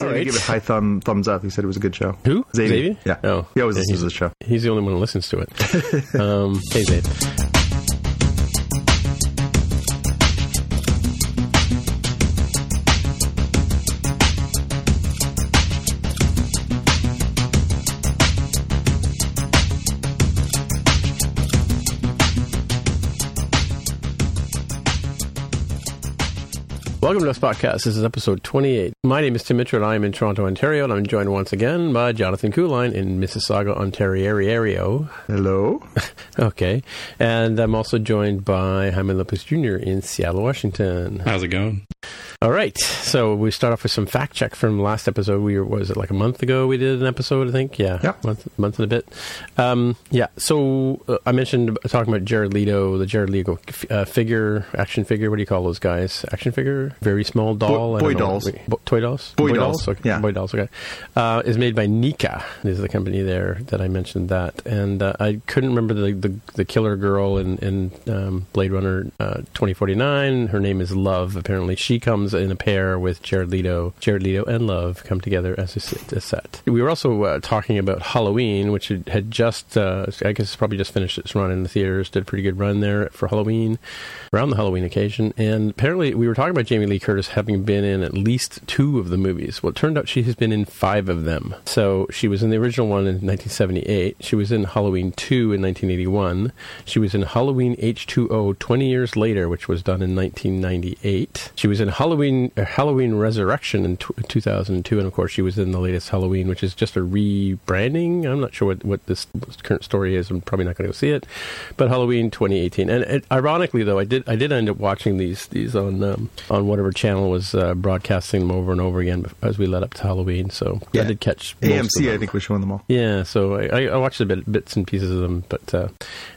All Right. right. Give it high thumb thumbs up. He said it was a good show. Who? Xavier. Xavier? Yeah. Oh. He always Yeah, listens to the show. He's the only one who listens to it. um, hey, Zabe. Welcome to this podcast. This is episode 28. My name is Tim Mitchell, and I am in Toronto, Ontario, and I'm joined once again by Jonathan Kuline in Mississauga, Ontario. Hello. Okay. And I'm also joined by Jaime Lopez Jr. in Seattle, Washington. How's it going? All right. So we start off with some fact check from last episode. We were, was it like a month ago we did an episode, I think? Yeah. Yeah. Month, month and a bit. Um, yeah. So uh, I mentioned talking about Jared Leto, the Jared Leto uh, figure, action figure. What do you call those guys? Action figure? Very small doll? I boy dolls. Bo- toy dolls? Boy dolls, Okay. yeah. Boy dolls. Okay. Uh, is made by Nika. This Is the company there that I mentioned that. And uh, I couldn't remember the, the, the killer girl in, in um, Blade Runner uh, 2049. Her name is Love. Apparently, she comes in a pair with Jared Leto. Jared Leto and Love come together as a set. We were also uh, talking about Halloween, which had- just, uh, I guess, probably just finished its run in the theaters. Did a pretty good run there for Halloween, around the Halloween occasion. And apparently, we were talking about Jamie Lee Curtis having been in at least two of the movies. Well, it turned out she has been in five of them. So she was in the original one in 1978. She was in Halloween 2 in 1981. She was in Halloween H2O 20 years later, which was done in 1998. She was in Halloween uh, Halloween Resurrection in t- 2002, and of course, she was in the latest Halloween, which is just a rebranding. I'm not sure what, what this current story is. I'm probably not going to go see it, but Halloween 2018. And it, ironically, though, I did I did end up watching these these on um, on whatever channel was uh, broadcasting them over and over again as we led up to Halloween. So I Yeah. did catch most of AMC, I think, was showing them all. Yeah, so I, I watched a bit, bits and pieces of them, but uh,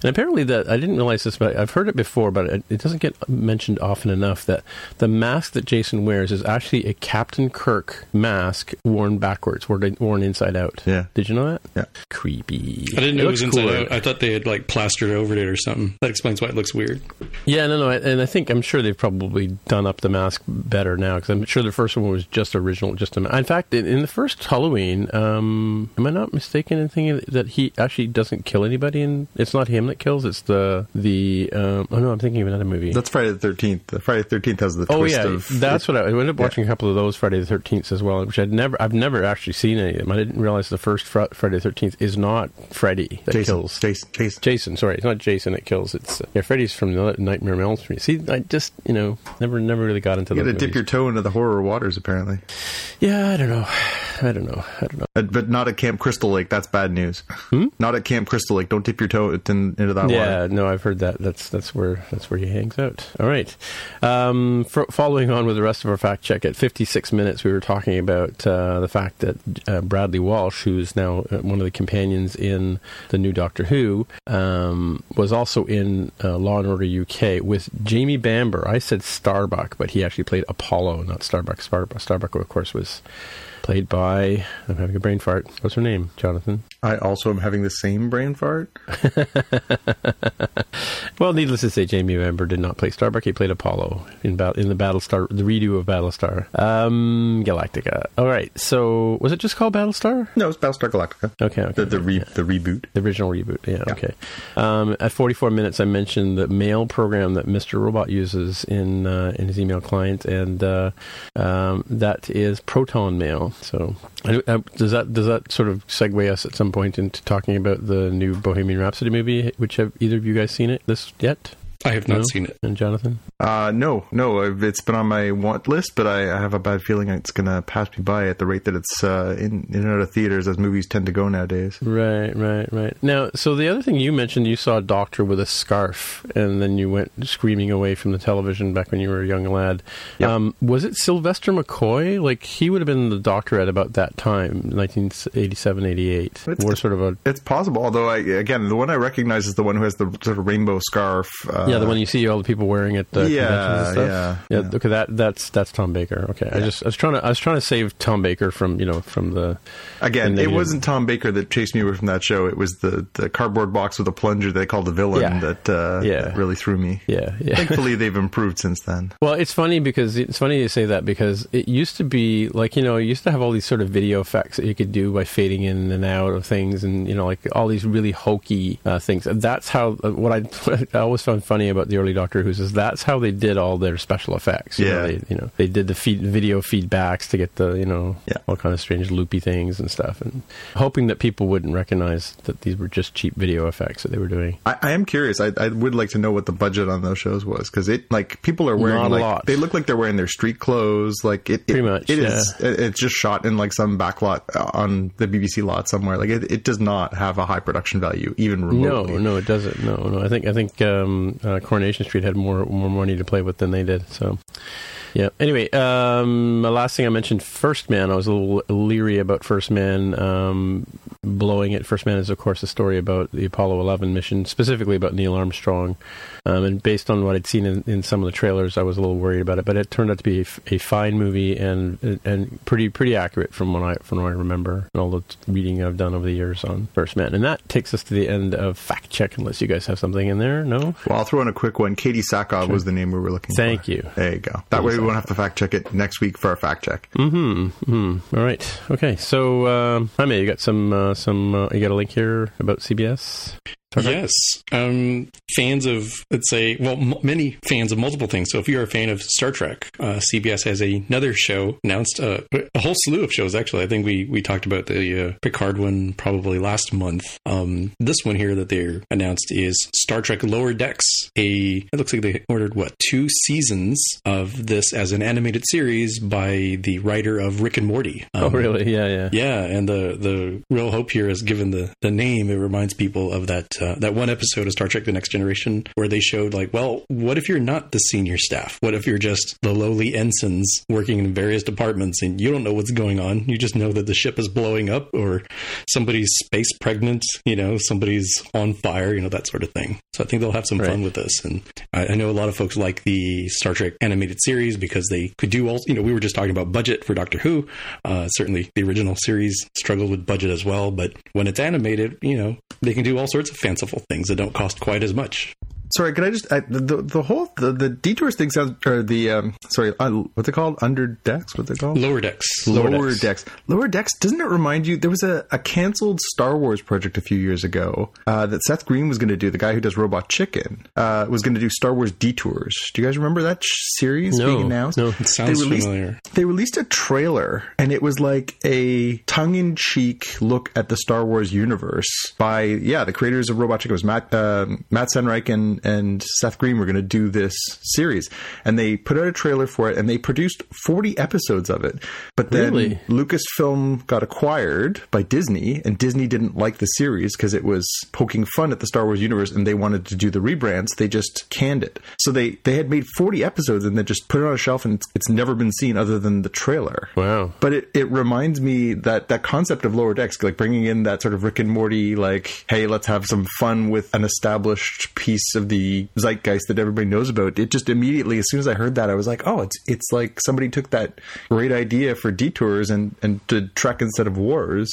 and apparently that I didn't realize this, but I've heard it before, but it, it doesn't get mentioned often enough that the mask that Jason wears is actually a Captain Kirk mask worn backwards, worn, worn inside out. Yeah. did you know that? Yeah. creepy. I didn't know it, was inside cool. out. I thought they had like plastered over it or something. That explains why it looks weird. Yeah, no, no, and I think I'm sure they've probably done up the mask better now because I'm sure the first one was just original, just a. ma- In fact, in, in the first Halloween, um, am I not mistaken in thinking that he actually doesn't kill anybody? And it's not him that kills; it's the the. Um, oh no, I'm thinking of another movie. That's Friday the Thirteenth. Friday the Thirteenth has the Oh twist yeah, of that's what I, I ended up Yeah. watching a couple of those Friday the Thirteenth as well, which I'd never, I've never actually seen any of them. I didn't realize the first fr- Friday the Thirteenth is not Freddy that Jason. kills. Jason. Jason. Jason, sorry, it's not Jason that kills. It's uh, yeah, Freddy's from the Nightmare on Elm Street. See, I just you know never never really got into You got those to dip your toe into the horror waters, apparently. Yeah, I don't know, I don't know, I don't know. Uh, But not at Camp Crystal Lake. That's bad news. Not at Camp Crystal Lake. Don't dip your toe in, into that Yeah, water. no, I've heard that. That's that's where that's where he hangs out. All right. Um, for, following on with the rest of our fact check, at 56 minutes, we were talking about uh, the fact that uh, Bradley Walsh, who's now uh, one of the companions in the new Doctor Who, um, was also in uh, Law and Order UK with Jamie Bamber. I said Starbuck, but he actually played Apollo, not Starbuck. Starbuck, Starbuck of course, was played by. I'm having a brain fart. What's her name? Jonathan. I also am having the same brain fart. Well, needless to say, Jamie Bamber did not play Starbuck. He played Apollo in ba- in the Battlestar, the redo of Battlestar, um, Galactica. All right. So, was it just called Battlestar? No, it's Battlestar Galactica. Okay. okay. The the, re, the reboot. The original reboot, yeah, okay. Um, at 44 minutes, I mentioned the mail program that Mr. Robot uses in uh, in his email client, and uh, um, that is Proton Mail. So, Uh, uh, does that does that sort of segue us at some point into talking about the new Bohemian Rhapsody movie? Which have either of you guys seen it this yet? I have not No? seen it. And Jonathan? Uh, no, no, it's been on my want list, but I, I have a bad feeling it's going to pass me by at the rate that it's uh, in, in and out of theaters as movies tend to go nowadays. Right, right, right. Now, so the other thing you mentioned, you saw a doctor with a scarf, and then you went screaming away from the television back when you were a young lad. Yep. Um, was it Sylvester McCoy? Like, he would have been the doctor at about that time, 1987, 88. It's- Or sort of a. It's possible, although I again the one I recognize is the one who has the sort of rainbow scarf. Uh, Yeah, the one you see all the people wearing at the Yeah, conventions and stuff. yeah, yeah. yeah. Okay, that that's that's Tom Baker. Okay, I just I was trying to I was trying to save Tom Baker from you know from the Again, it wasn't Tom Baker that chased me away from that show. It was the, the cardboard box with a plunger they called the villain Yeah. that, uh, Yeah. that really threw me. yeah yeah. Thankfully, they've improved since then. Well, it's funny because it's funny you say that because it used to be like you know it used to have all these sort of video effects that you could do by fading in and out of things and you know like all these really hokey uh, things. And That's how what I, I always found funny about the early Doctor Who's is that's how they did all their special effects. You know, Yeah. they, you know they did the feed, video feedbacks to get the you know Yeah. all kind of strange loopy things and stuff, and hoping that people wouldn't recognize that these were just cheap video effects that they were doing. I, I am curious. I, I would like to know what the budget on those shows was because it like people are wearing Not a like lot. they look like they're wearing their street clothes. Like it, it Pretty much, It is. it- It's just shot in like some backlot on the BBC lot somewhere. Like it, it does not have a high production value even remotely. No, no, it doesn't. No, no. I think I think um, uh, Coronation Street had more more money to play with than they did. So, yeah. Anyway, um, the last thing I mentioned, First Man. I was a little leery about First Man um, blowing it. First Man is, of course, a story about the Apollo 11 mission, specifically about Neil Armstrong. Um, and based on what I'd seen in, in some of the trailers, I was a little worried about it. But it turned out to be a fine movie and and pretty pretty accurate from what I from what I remember and all the reading I've done over the years on First Man. And that takes us to the end of fact check. Unless you guys have something in there, no. Well, I'll throw in a quick one. Katie Sackhoff was the name we were looking for. Thank for. you. There you go. That way we won't have to fact check it next week for our fact check. Hmm. All right. Okay. So, um, Jaime, you got some uh, some uh, you got a link here about CBS. Yes. Um, fans of, let's say, well, m- many fans of multiple things. So if you're a fan of Star Trek, uh, CBS has another show announced, uh, a whole slew of shows, actually. I think we, we talked about the uh, Picard one probably last month. Um, this one here that they announced is Star Trek Lower Decks. A, it looks like they ordered, what, two seasons of this as an animated series by the writer of Rick and Morty. Oh, Um, really? Yeah, yeah. yeah, and the the real hope here is given the the name, it reminds people of that uh, that one episode of Star Trek: The Next Generation where they showed like, well, what if you're not the senior staff? What if you're just the lowly ensigns working in various departments and you don't know what's going on? You just know that the ship is blowing up or somebody's space pregnant, you know, somebody's on fire, you know, that sort of thing. So I think they'll have some Right. fun with this, and I, I know a lot of folks like the Star Trek animated series because they could do all. You know, we were just talking about budget for Doctor Who. Uh, certainly, the original series struggled with budget as well, but when it's animated, you know, they can do all sorts of fanciful things that don't cost quite as much. Sorry, can I just I, the, the whole the, the detours thing sounds or the um sorry uh, what's it called under decks what's it called Lower decks. lower, Decks. decks. lower decks doesn't it remind you there was a, a canceled Star Wars project a few years ago uh, that Seth Green was going to do the guy who does Robot Chicken uh, was going to do Star Wars Detours do you guys remember that sh- series No, being announced no. It sounds they released, familiar. they released a trailer and it was like a tongue-in-cheek look at the Star Wars universe by yeah the creators of Robot Chicken it was Matt uh, Matt Senreich and and Seth Green were going to do this series. And they put out a trailer for it and they produced 40 episodes of it. But then Really? Lucasfilm got acquired by Disney and Disney didn't like the series because it was poking fun at the Star Wars universe and they wanted to do the rebrands. They just canned it. So they they had made 40 episodes and then just put it on a shelf and it's, it's never been seen other than the trailer. Wow. but it, it reminds me that that concept of lower decks, like bringing in that sort of Rick and Morty, like, hey, let's have some fun with an established piece of the zeitgeist that everybody knows about. It just immediately, as soon as I heard that, I was like, oh, it's it's like somebody took that great idea for detours and and did Trek instead of Wars.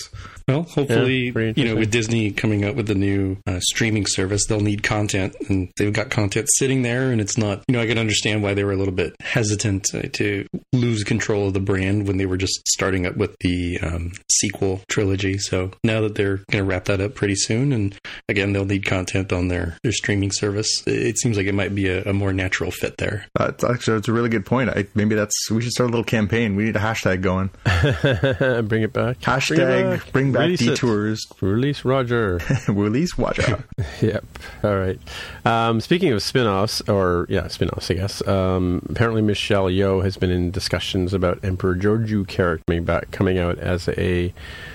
Well, hopefully, Yeah, you know, with Disney coming out with the new uh, streaming service, they'll need content, and they've got content sitting there, and it's not. You know, I can understand why they were a little bit hesitant uh, to lose control of the brand when they were just starting up with the um, sequel trilogy. So now that they're going to wrap that up pretty soon, and again, they'll need content on their their streaming service. This, it seems like it might be a, a more natural fit there. Uh, it's actually it's a really good point. I, maybe that's we should start a little campaign. We need a hashtag going. bring it back. Hashtag bring, back Release it. detours. Release Roger. Release watch out. yep. All right. Um, speaking of spin-offs, or yeah, spin-offs, I guess. Um, apparently, Michelle Yeoh has been in discussions about Emperor Georgiou character coming back, coming out as a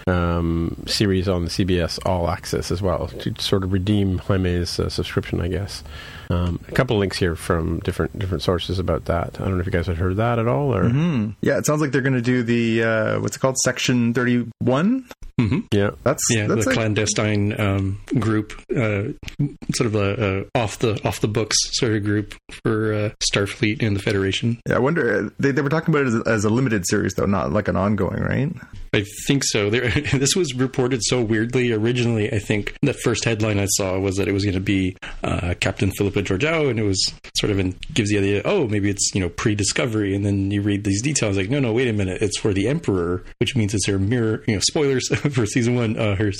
um, series on the CBS All Access as well to sort of redeem Jaime's uh, subscription, I guess. Um, a couple of links here from different different sources about that. I don't know if you guys had heard that at all, or Hmm. Yeah, it sounds like they're going to do the uh, what's it called, Section Thirty One. hmm yeah. That's Yeah, that's the like, clandestine um, group, uh, sort of a, a off the off the books sort of group for uh, Starfleet and the Federation. yeah. I wonder. uh, They, they were talking about it as a, as a limited series, though, not like an ongoing, right? I think so. There, this was reported so weirdly. Originally, I think the first headline I saw was that it was going to be uh, Captain Philippa Georgiou, and it was sort of in, gives the idea, oh, maybe it's you know pre-discovery, and then you read these details like, no, no, wait a minute, it's for the Emperor, which means it's her mirror, you know, spoilers for season one, uh, her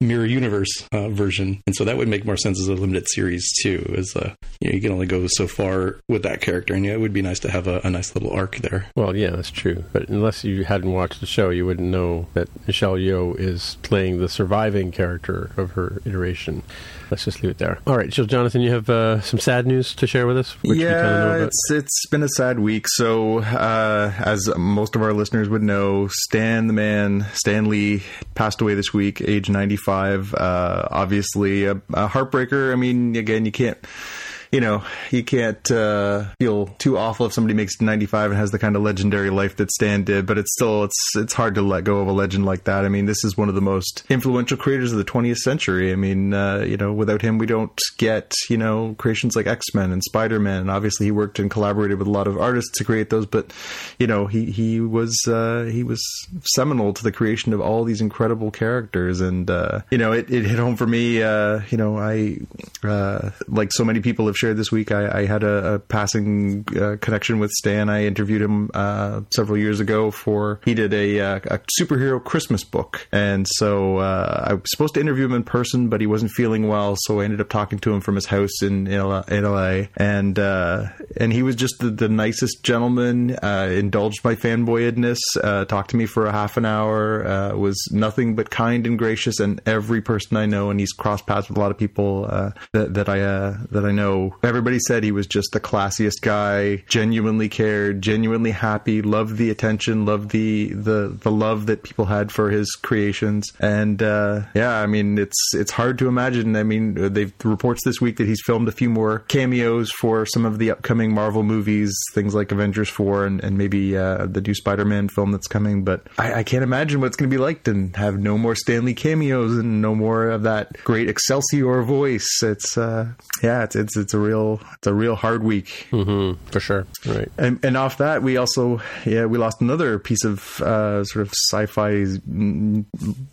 mirror universe uh, version, and so that would make more sense as a limited series too. As uh, you know, you can only go so far with that character, and yeah, it would be nice to have a, a nice little arc there. Well, yeah, that's true. But unless you hadn't watched the show, you wouldn't know that Michelle Yeoh is playing the surviving character of her iteration. Let's just leave it there. All right, so Jonathan, you have uh, some sad news to share with us. Which we know yeah, it's it's been a sad week. So, uh, as most of our listeners would know, Stan the man, Stan Lee, passed away this week, age ninety five. Uh, obviously, a, a heartbreaker. I mean, again, you can't. You know, you can't uh, feel too awful if somebody makes 95 and has the kind of legendary life that Stan did, but it's still it's it's hard to let go of a legend like that. I mean, this is one of the most influential creators of the 20th century. I mean, uh, you know, without him, we don't get you know creations like X Men and Spider Man. And obviously, he worked and collaborated with a lot of artists to create those. But you know, he he was uh, he was seminal to the creation of all these incredible characters. And uh, you know, it, it hit home for me. Uh, you know, I uh, like so many people have shared this week. I, I had a, a passing uh, connection with Stan. I interviewed him uh, several years ago for he did a, uh, a superhero Christmas book, and so uh, I was supposed to interview him in person, but he wasn't feeling well, so I ended up talking to him from his house in in LA, and uh, and he was just the, the nicest gentleman. Indulged my fanboyedness, talked to me for a half an hour. Was nothing but kind and gracious, and every person I know, and he's crossed paths with a lot of people that that I that I know. Everybody said he was just the classiest guy, genuinely cared, genuinely happy, loved the attention, loved the the the love that people had for his creations, and uh, yeah, I mean it's it's hard to imagine. I mean, they've reports this week that he's filmed a few more cameos for some of the upcoming Marvel movies, things like Avengers four and and maybe uh, the new Spider Man film that's coming. But I, I can't imagine what it's going to be like to have no more Stan Lee cameos and no more of that great Excelsior voice. It's uh, yeah, it's it's it's a real it's a real hard week. hmm for sure. Right. And, and off that, we also yeah we lost another piece of uh, sort of sci-fi. mm,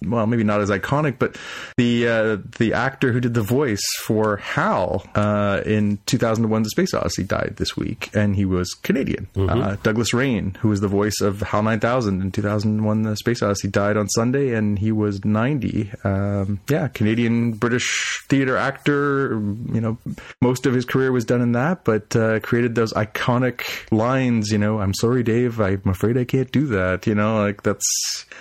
Well, maybe not as iconic, but the uh, the actor who did the voice for Hal uh, in 2001: The Space Odyssey died this week, and he was Canadian. Uh, Douglas Rain, who was the voice of Hal 9000 in 2001: The Space Odyssey, died on Sunday, and he was 90. Um, yeah, Canadian British theater actor. You know, most of his career was done in that, but uh, created those iconic lines. You know, I'm sorry, Dave. I'm afraid I can't do that. You know, like that's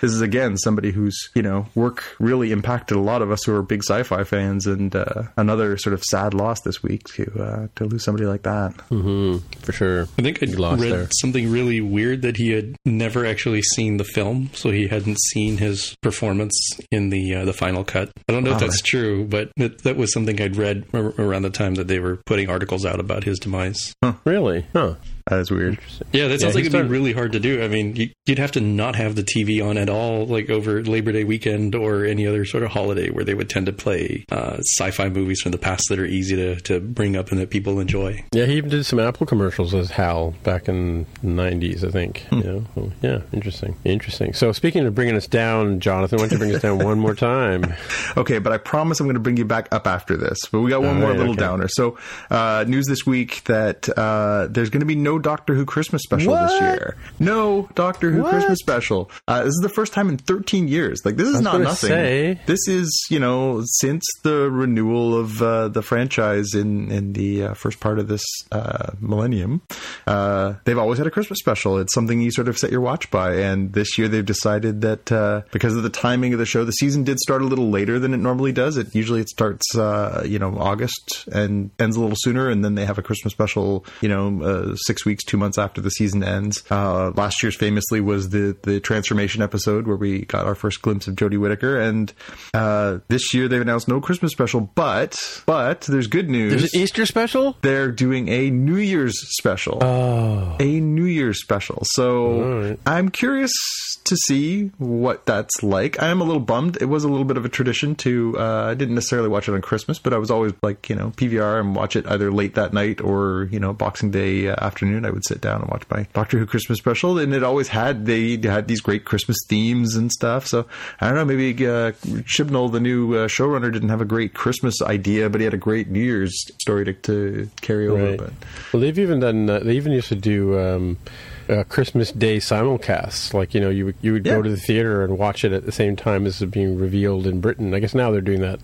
this is again somebody whose you know work really impacted a lot of us who are big sci-fi fans, and uh, another sort of sad loss this week to uh, to lose somebody like that. hmm For sure. I think I You lost read there. something really weird that he had never actually seen the film, so he hadn't seen his performance in the uh, the final cut. I don't know if that's true, but that, that was something I'd read around the time that they were putting articles out about his demise. Really? Huh. That is weird. Yeah, that sounds Yeah, like it'd started- be really hard to do. I mean, you, you'd have to not have the TV on at all, like over Labor Day weekend or any other sort of holiday where they would tend to play uh, sci-fi movies from the past that are easy to, to bring up and that people enjoy. Yeah, he even did some Apple commercials as Hal back in the 90s, I think. You know? Oh, yeah, interesting. Interesting. So, speaking of bringing us down, Jonathan, why don't you bring us down one more time? Okay, but I promise I'm going to bring you back up after this. But we got one All more right, little okay. downer. So, uh, news this week that uh, there's going to be no no Doctor Who Christmas special this year. No Doctor Who What? Christmas special. Uh, this is the first time in 13 years. Like this is was not nothing. say. This is you know since the renewal of uh, the franchise in in the uh, first part of this uh, millennium, uh, they've always had a Christmas special. It's something you sort of set your watch by, and this year they've decided that uh, because of the timing of the show, the season did start a little later than it normally does. It usually it starts uh, you know August and ends a little sooner, and then they have a Christmas special you know uh, six weeks, two months after the season ends. Uh, last year's famously was the the transformation episode where we got our first glimpse of Jodie Whittaker, and uh, this year they've announced no Christmas special, but but there's good news. There's an Easter special? They're doing a New Year's special. Oh. A New Year's special. So I'm curious to see what that's like. I am a little bummed. It was a little bit of a tradition to. Uh, I didn't necessarily watch it on Christmas, but I was always like you know PVR and watch it either late that night or you know Boxing Day uh, afternoon. I would sit down and watch my Doctor Who Christmas special, and it always had they had these great Christmas themes and stuff. So I don't know. Maybe uh, Chibnall, the new uh, showrunner, didn't have a great Christmas idea, but he had a great New Year's story to, to carry over. Right. But Well, they've even done. Uh, they even used to do um, uh, Christmas Day simulcasts. Like you know, you would you would Yeah. go to the theater and watch it at the same time as it being revealed in Britain. I guess now they're doing that.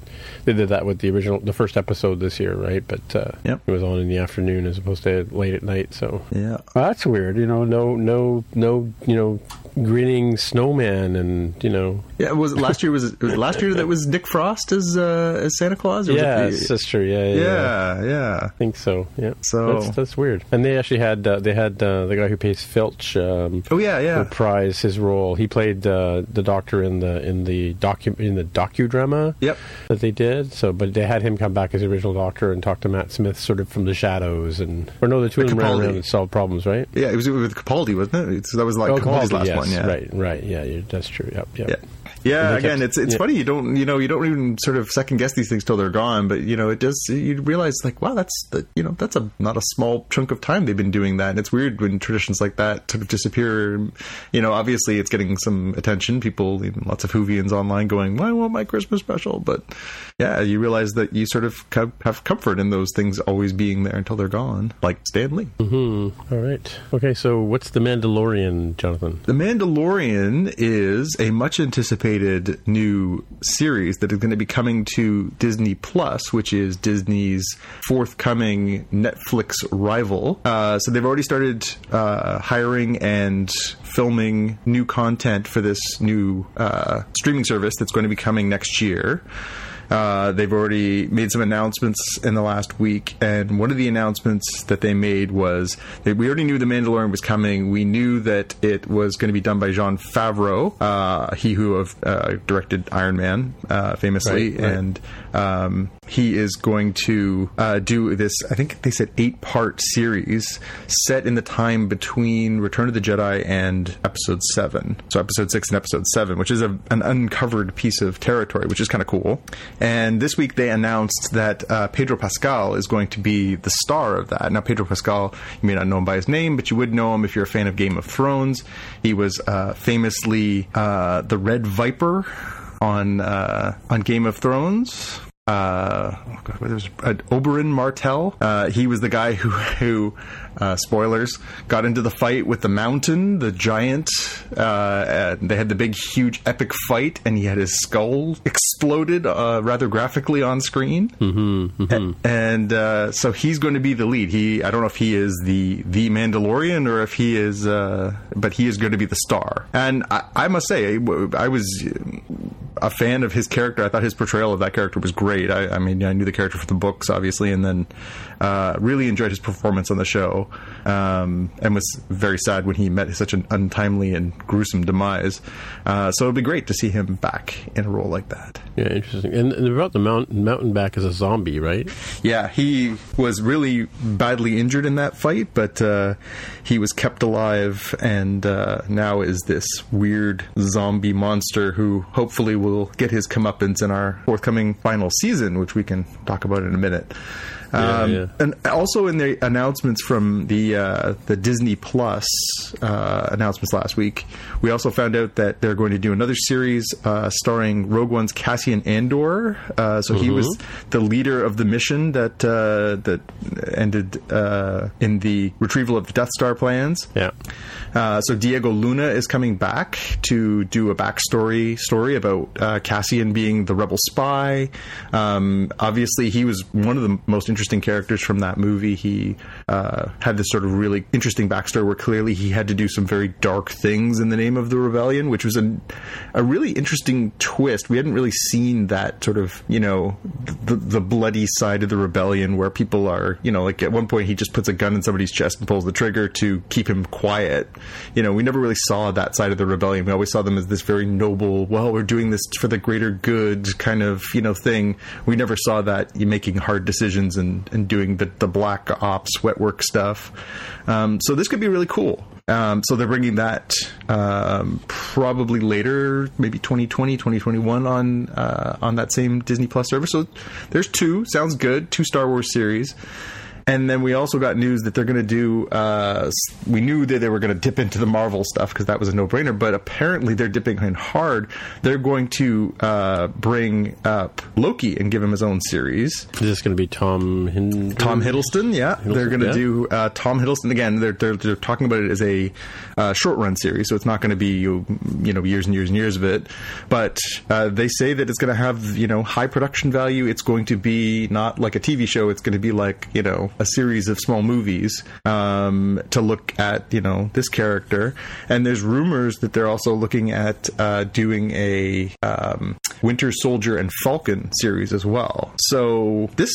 They did that with the original, the first episode this year, right? But uh, Yep. it was on in the afternoon as opposed to late at night. So yeah. Well, that's weird. You know, no, no, no. You know, grinning snowman, and you know, Yeah, was it last year? Was it, was it last year that was Nick Frost as uh, as Santa Claus? Or was it yeah, the- sister, yeah, yeah, yeah. yeah, yeah. I think so. Yeah. So- that's, that's weird. And they actually had uh, they had uh, the guy who plays Filch. Um, Oh yeah, yeah. reprise his role. He played uh, the Doctor in the in the docu in the docudrama Yep. that they did. So, but they had him come back as the original Doctor and talk to Matt Smith, sort of from the shadows, and or no, the two of them ran around and solved problems, right? Yeah, it was with Capaldi, wasn't it? So that was like Oh, Capaldi's Capaldi, last yes, one. Yeah, right, right, yeah, that's true. Yep, yep. Yeah. Yeah, again, it's it's yeah. funny you don't you know you don't even sort of second guess these things till they're gone, but you know it does you realize like wow that's the, you know that's a not a small chunk of time they've been doing that, and it's weird when traditions like that sort of disappear. You know, obviously it's getting some attention, people, lots of Whovians online going, "Well, I want my Christmas special," but yeah, you realize that you sort of co- have comfort in those things always being there until they're gone, like Stan Lee. All right. Okay, so what's the Mandalorian, Jonathan? The Mandalorian is a much anticipated new series that is going to be coming to Disney Plus, which is Disney's forthcoming Netflix rival. Uh, so they've already started uh, hiring and filming new content for this new uh, streaming service that's going to be coming next year. Uh, they've already made some announcements in the last week, and one of the announcements that they made was that we already knew The Mandalorian was coming. We knew that it was going to be done by Jon Favreau, uh, he who have, uh, directed Iron Man uh, famously, Right, right. and um, he is going to uh, do this. I think they said eight-part series set in the time between Return of the Jedi and Episode Seven. So Episode Six and Episode Seven, which is a, an uncovered piece of territory, which is kind of cool. And this week they announced that uh, Pedro Pascal is going to be the star of that. Now, Pedro Pascal, you may not know him by his name, but you would know him if you're a fan of Game of Thrones. He was uh, famously uh, the Red Viper on uh, on Game of Thrones. Uh, oh God, was uh, Oberyn Martell? Uh, he was the guy who who uh, spoilers got into the fight with the Mountain, the giant. Uh, they had the big, huge, epic fight, and he had his skull exploded uh, rather graphically on screen. Mm-hmm, and uh, so he's going to be the lead. He I don't know if he is the the Mandalorian or if he is, uh, but he is going to be the star. And I, I must say, I was a fan of his character. I thought his portrayal of that character was great. I, I mean, I knew the character from the books, obviously, and then uh, really enjoyed his performance on the show. Um, and was very sad when he met such an untimely and gruesome demise. Uh, so it'd be great to see him back in a role like that. Yeah, interesting. And, and about the mountain mountain back as a zombie, right? Yeah, he was really badly injured in that fight, but uh, he was kept alive and uh, now is this weird zombie monster who hopefully will get his comeuppance in our forthcoming final season, which we can talk about in a minute. Um, yeah. And also in the announcements from the uh, the Disney Plus uh, announcements last week, we also found out that they're going to do another series uh, starring Rogue One's Cassian Andor. Uh, so he was the leader of the mission that uh, that ended uh, in the retrieval of the Death Star plans. Yeah. Uh, so Diego Luna is coming back to do a backstory story about uh, Cassian being the rebel spy. Um, obviously, he was one of the most interesting characters from that movie. He uh, had this sort of really interesting backstory where clearly he had to do some very dark things in the name of the rebellion, which was a, a really interesting twist. We hadn't really seen that sort of, you know, the, the bloody side of the rebellion where people are, you know, like at one point he just puts a gun in somebody's chest and pulls the trigger to keep him quiet. You know, we never really saw that side of the rebellion. We always saw them as this very noble, well, we're doing this for the greater good kind of, you know, thing. We never saw that you making hard decisions and, and doing the, the black ops wet work stuff. Um, so this could be really cool. Um, so they're bringing that um, probably later, maybe 2020, 2021 on uh, on that same Disney Plus service. So there's two. Sounds good. Two Star Wars series. And then we also got news that they're going to do. Uh, we knew that they were going to dip into the Marvel stuff because that was a no-brainer. But apparently, they're dipping in hard. They're going to uh, bring up Loki and give him his own series. Is this going to be Tom Tom Hiddleston, yeah, they're going to yeah. do uh, Tom Hiddleston again. They're, they're they're talking about it as a uh, short run series, so it's not going to be you you know years and years and years of it. But uh, they say that it's going to have you know high production value. It's going to be not like a TV show. It's going to be like you know a series of small movies um, to look at you know this character. And there's rumors that they're also looking at uh, doing a um, Winter Soldier and Falcon series as well. So this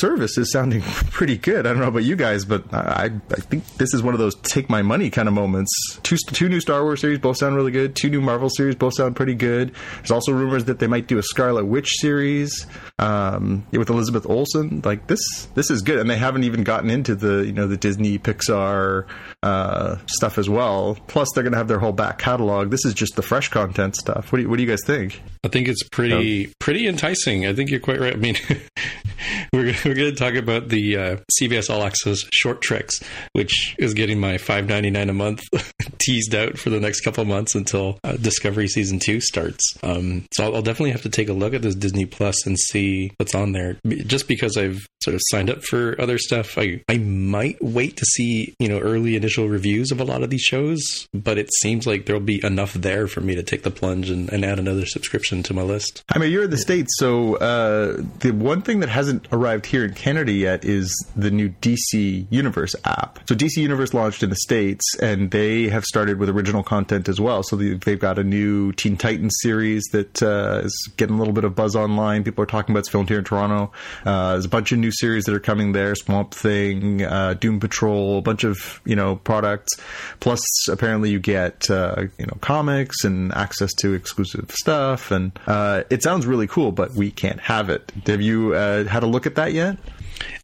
service is sounding pretty good. I don't know about you guys, but I, I think this is one of those take my money kind of moments. Two two new Star Wars series both sound really good. Two new Marvel series both sound pretty good. There's also rumors that they might do a Scarlet Witch series um, with Elizabeth Olsen. Like this this is good, and they haven't even gotten into the you know the Disney Pixar uh, stuff as well. Plus, they're going to have their whole back catalog. This is just the fresh content stuff. What do you, what do you guys think? I think it's pretty pretty enticing. I think you're quite right. I mean, we're we're going to talk about the uh, CBS All Access Short Treks, which is getting my five ninety nine a month teased out for the next couple months until uh, Discovery season two starts. Um, so I'll, I'll definitely have to take a look at this Disney Plus and see what's on there. Just because I've sort of signed up for other stuff, I I might wait to see you know early initial reviews of a lot of these shows, but it seems like there'll be enough there for me to take the plunge and, and add another subscription to my list. I mean, you're in the States, so uh, the one thing that hasn't arrived here in Canada yet is the new DC Universe app. So DC Universe launched in the States, and they have started with original content as well. So they- they've got a new Teen Titans series that uh, is getting a little bit of buzz online. People are talking about it's filmed here in Toronto. Uh, there's a bunch of new series that are coming there: Swamp Thing, uh, Doom Patrol, a bunch of you know products. Plus, apparently, you get uh, you know comics and access to exclusive stuff, and uh, it sounds really cool. But we can't have it. Have you uh, had a look at that yet?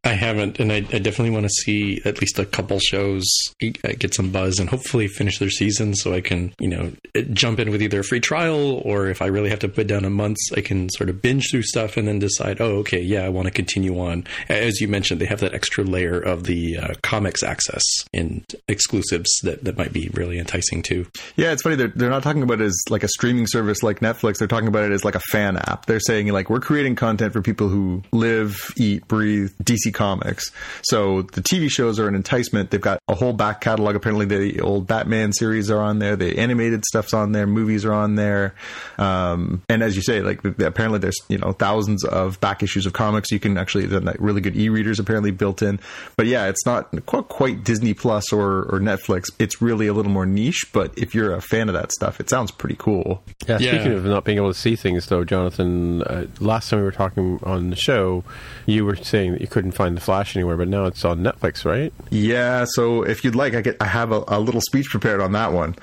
I haven't, and I, I definitely want to see at least a couple shows uh, get some buzz and hopefully finish their season so I can, you know, jump in with either a free trial or if I really have to put down a month, I can sort of binge through stuff and then decide, oh, okay, yeah, I want to continue on. As you mentioned, they have that extra layer of the uh, comics access and exclusives that, that might be really enticing too. Yeah, it's funny. They're, they're not talking about it as like a streaming service like Netflix. They're talking about it as like a fan app. They're saying like we're creating content for people who live, eat, breathe DC Comics. So the TV shows are an enticement. They've got a whole back catalog. Apparently, the old Batman series are on there. The animated stuff's on there. Movies are on there. Um, and as you say, like apparently there's you know thousands of back issues of comics. You can actually the like, really good e-readers apparently built in. But yeah, it's not quite, quite Disney Plus or, or Netflix. It's really a little more niche. But if you're a fan of that stuff, it sounds pretty cool. Yeah, Yeah. speaking of not being able to see things, though, Jonathan, uh, last time we were talking on the show, you were saying that you couldn't find the Flash anywhere, but now it's on Netflix, right? Yeah, so if you'd like, I get I have a, a little speech prepared on that one.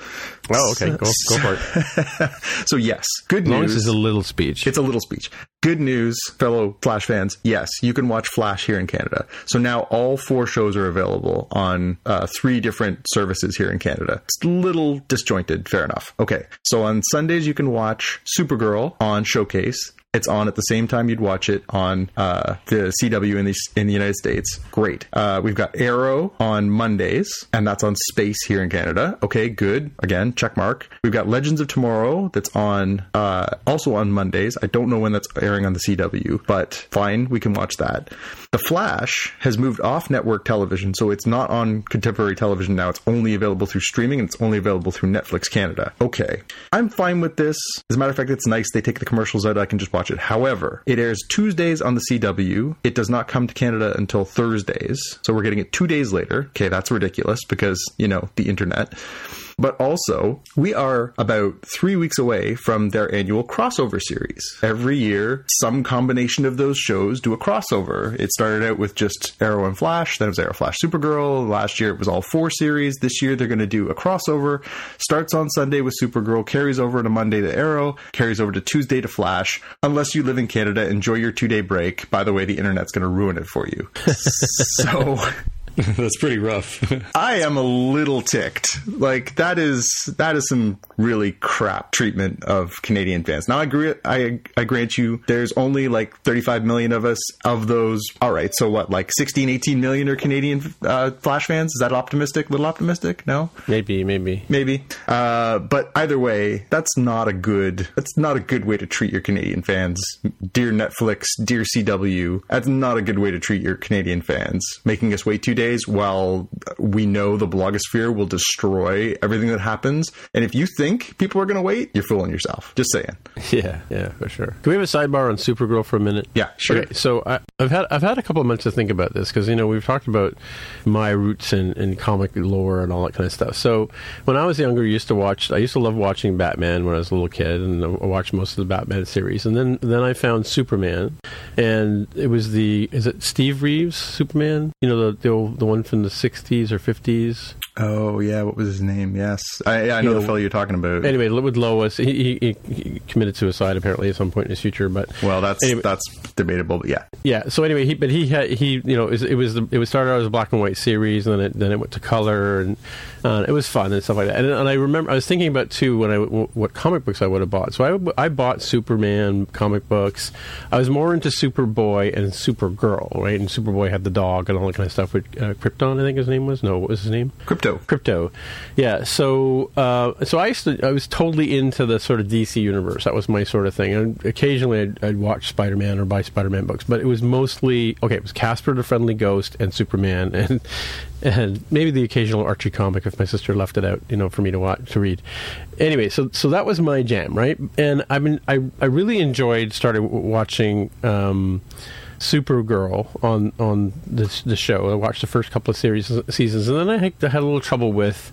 Oh, okay, go, go for it. So yes, good As long as news. it's a little speech. It's a little speech. Good news, fellow Flash fans. Yes, you can watch Flash here in Canada. So now all four shows are available on uh, three different services here in Canada. It's a little disjointed, fair enough. Okay, so on Sundays you can watch Supergirl on Showcase. It's on at the same time you'd watch it on uh, the CW in the in the United States. Great. Uh, we've got Arrow on Mondays, and that's on Space here in Canada. Okay, good. Again, check mark. We've got Legends of Tomorrow that's on uh, also on Mondays. I don't know when that's airing on the CW, but fine, we can watch that. The Flash has moved off network television, so it's not on contemporary television now. It's only available through streaming and it's only available through Netflix Canada. Okay. I'm fine with this. As a matter of fact, it's nice. They take the commercials out. I can just watch it. However, it airs Tuesdays on the CW. It does not come to Canada until Thursdays. So we're getting it two days later. Okay, that's ridiculous because, you know, the internet. But also, we are about three weeks away from their annual crossover series. Every year, some combination of those shows do a crossover. It started out with just Arrow and Flash, then it was Arrow Flash Supergirl. Last year, it was all four series. This year, they're going to do a crossover. Starts on Sunday with Supergirl, carries over to Monday to Arrow, carries over to Tuesday to Flash. Unless you live in Canada, enjoy your two day break. By the way, the internet's going to ruin it for you. so. That's pretty rough. I am a little ticked. Like that is that is some really crap treatment of Canadian fans. Now I agree. I I grant you, there's only like 35 million of us. Of those, all right. So what? Like 16, 18 million are Canadian uh, Flash fans. Is that optimistic? Little optimistic? No. Maybe, maybe, maybe. Uh, but either way, that's not a good. That's not a good way to treat your Canadian fans. Dear Netflix, dear CW, that's not a good way to treat your Canadian fans. Making us wait two days days while we know the blogosphere will destroy everything that happens. And if you think people are going to wait, you're fooling yourself. Just saying. Yeah, yeah, for sure. Can we have a sidebar on Supergirl for a minute? Yeah, sure. Okay, so I, have had I've had a couple of months to think about this because you know we've talked about my roots in, in comic lore and all that kind of stuff. So when I was younger, I used to watch. I used to love watching Batman when I was a little kid, and I watched most of the Batman series. And then then I found Superman, and it was the is it Steve Reeves Superman? You know the the, old, the one from the '60s or '50s. Oh yeah, what was his name? Yes, I, I know, the fellow you're talking about. Anyway, with Lois, he, he, he, committed suicide apparently at some point in his future. But well, that's anyway, that's debatable. But yeah, yeah. So anyway, he but he had he you know it was it was, the, it was started out as a black and white series, and then it then it went to color, and uh, it was fun and stuff like that. And, and, I remember I was thinking about too when I what comic books I would have bought. So I I bought Superman comic books. I was more into Superboy and Supergirl, right? And Superboy had the dog and all that kind of stuff with uh, Krypton. I think his name was no, what was his name? Krypto. Krypto. Yeah. So uh, so I used to I was totally into the sort of DC universe. That was my sort of thing. And occasionally I'd, I'd watch Spider Man or buy Spider Man books, but it was mostly okay. It was Casper the Friendly Ghost and Superman and and maybe the occasional Archie comic if my sister left it out, you know, for me to watch to read. Anyway, so so that was my jam, right? And I mean, I I really enjoyed started watching. Um, Supergirl on on the the show. I watched the first couple of series seasons, and then I had, I had a little trouble with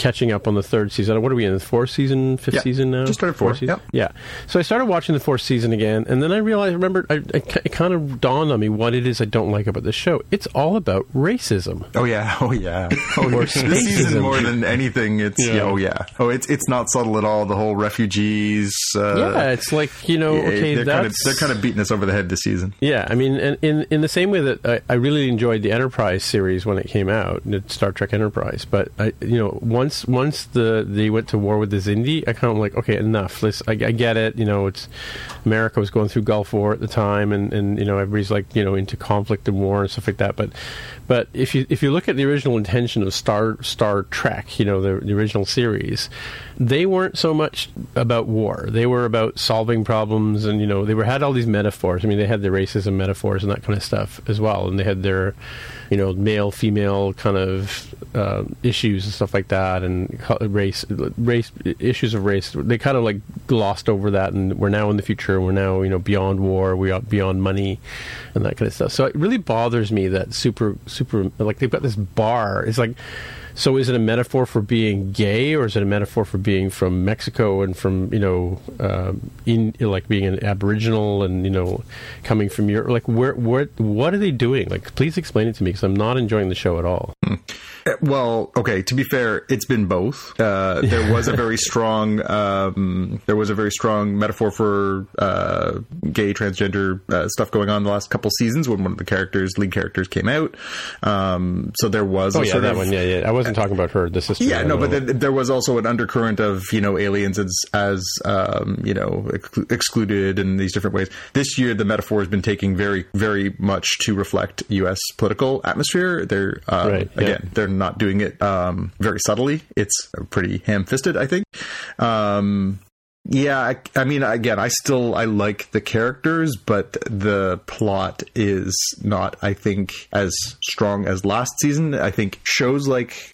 catching up on the third season. What are we in the fourth season, fifth yeah. season now? Just started fourth. season. Yep. Yeah. So I started watching the fourth season again, and then I realized, remember, I, I, it kind of dawned on me what it is I don't like about the show. It's all about racism. Oh yeah. Oh yeah. Oh, or this season more than anything. It's yeah. oh yeah. Oh, it's it's not subtle at all. The whole refugees. Uh, yeah, it's like you know, okay, they're that's kind of, they're kind of beating us over the head this season. Yeah, I mean, in in, in the same way that I, I really enjoyed the Enterprise series when it came out, Star Trek Enterprise, but I, you know, once once the they went to war with the Xindi, I kind of like, okay, enough. Let's, I, I, get it. You know, it's America was going through Gulf War at the time, and, and you know everybody's like you know into conflict and war and stuff like that. But but if you if you look at the original intention of Star Star Trek, you know the, the original series, they weren't so much about war. They were about solving problems, and you know they were had all these metaphors. I mean, they had their racism metaphors and that kind of stuff as well, and they had their you know male female kind of uh, issues and stuff like that, and race race issues of race. They kind of like glossed over that, and we're now in the future. We're now you know beyond war. We are beyond money, and that kind of stuff. So it really bothers me that super super like they've got this bar. It's like so is it a metaphor for being gay, or is it a metaphor for being from Mexico and from you know, um, in like being an Aboriginal and you know, coming from Europe? Like, where, where, what are they doing? Like, please explain it to me because I'm not enjoying the show at all. Hmm. Well, okay. To be fair, it's been both. Uh, there was a very strong, um, there was a very strong metaphor for uh, gay transgender uh, stuff going on the last couple seasons when one of the characters, lead characters, came out. Um, so there was Oh a yeah, that of one. Yeah, yeah. I wasn't talking about her, the sister. yeah, no, but then there was also an undercurrent of you know aliens as as um, you know ex- excluded in these different ways. This year, the metaphor has been taking very very much to reflect U.S. political atmosphere. They're uh, Right, yeah. again, they're not doing it um, very subtly. It's pretty ham fisted, I think. Um, yeah, I, I mean, again, I still I like the characters, but the plot is not, I think, as strong as last season. I think shows like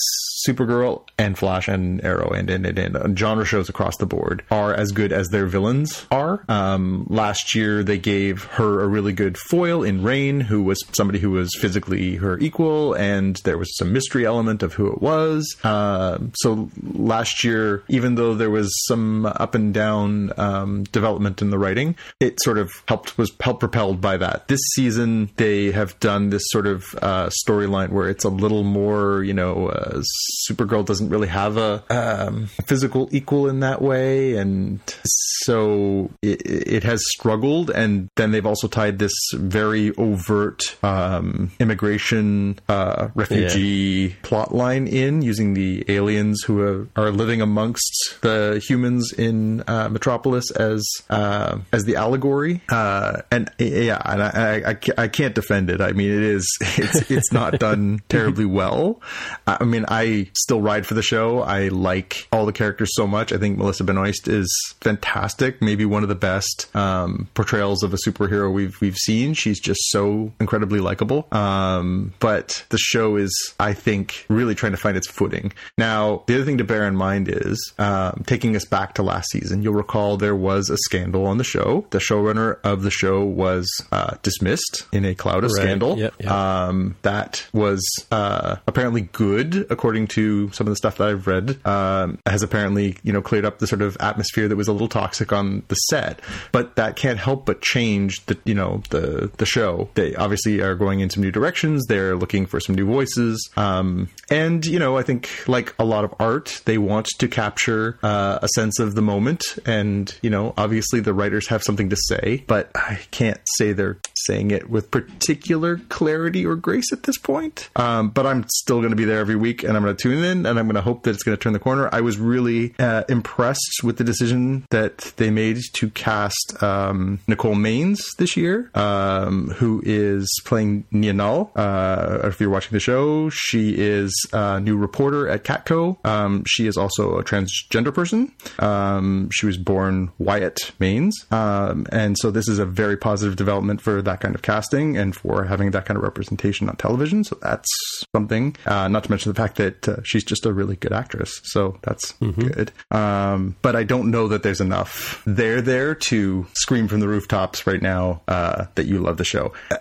Supergirl and Flash and Arrow and and, and, and genre shows across the board are as good as their villains are. Um, last year, they gave her a really good foil in Reign, who was somebody who was physically her equal, and there was some mystery element of who it was. Uh, so last year, even though there was some up and down um, development in the writing, it sort of helped was helped propelled by that. This season, they have done this sort of uh, storyline where it's a little more, you know, uh, Supergirl doesn't really have a um, physical equal in that way, and so it, it has struggled. And then they've also tied this very overt um, immigration uh, refugee plot line in using the aliens who are, are living amongst the humans in uh, Metropolis as uh, as the allegory. Uh, and yeah, and I, I, I can't defend it. I mean, it is it's it's not done terribly well. I mean, I still ride for the show. I like all the characters so much. I think Melissa Benoist is fantastic. Maybe one of the best um, portrayals of a superhero we've we've seen. She's just so incredibly likable. Um, but the show is, I think, really trying to find its footing. Now, the other thing to bear in mind is um, taking us back to last season. You'll recall there was a scandal on the show. The showrunner of the show was uh, dismissed in a cloud of Right. scandal. Yep, yep. Um, that was uh, apparently good, according to some of the stuff that I've read. Um, has apparently, you know, cleared up the sort of atmosphere that was a little toxic on the set. But that can't help but change the, you know, the the show. They obviously are going in some new directions. They're looking for some new voices. Um, and you know, I think like a lot of art, they want to capture uh, a sense of the moment. And you know, obviously the writers have something to say, but I can't say they're saying it with particular clarity or grace at this point. Um, but I'm still going to be there every week, and I'm going to tune in, and I'm going to hope that it's going to turn the corner. I was really uh, impressed with the decision that they made to cast um, Nicole Maines this year, um, who is playing Nia Nal. Uh, if you're watching the show, she is a new reporter at Catco. Um, she is also a transgender person. Um, she was born Wyatt Maines, um, and so this is a very positive development for that kind of casting and for having that kind of representation on television. So that's something. Uh, not to mention the fact that uh, she's just a really good actress. So that's good. Um, but I don't know that there's enough there there to scream from the rooftops right now uh, that you love the show. Uh,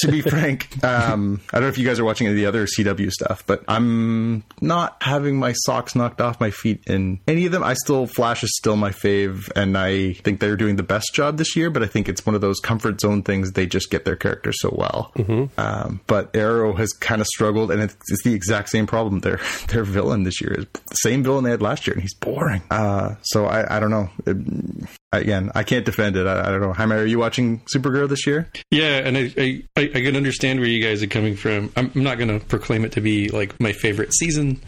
to be frank, um, I don't know if you guys are watching any of the other CW stuff, but I'm not having my socks knocked off my feet in any of them. I still Flash is still my fave, and I think they're doing the best job this year. But I think it's one of those comfort zone things. They just get their characters so well. Um, but Arrow has kind of struggled, and it's, it's the exact same problem. Their their villain this year is the same villain they had last year, and he's boring. Uh, so I, I don't know. It- again, I can't defend it. I, I don't know. Jaime, are you watching Supergirl this year? Yeah, and I, I, I I can understand where you guys are coming from. I'm, I'm not going to proclaim it to be like my favorite season.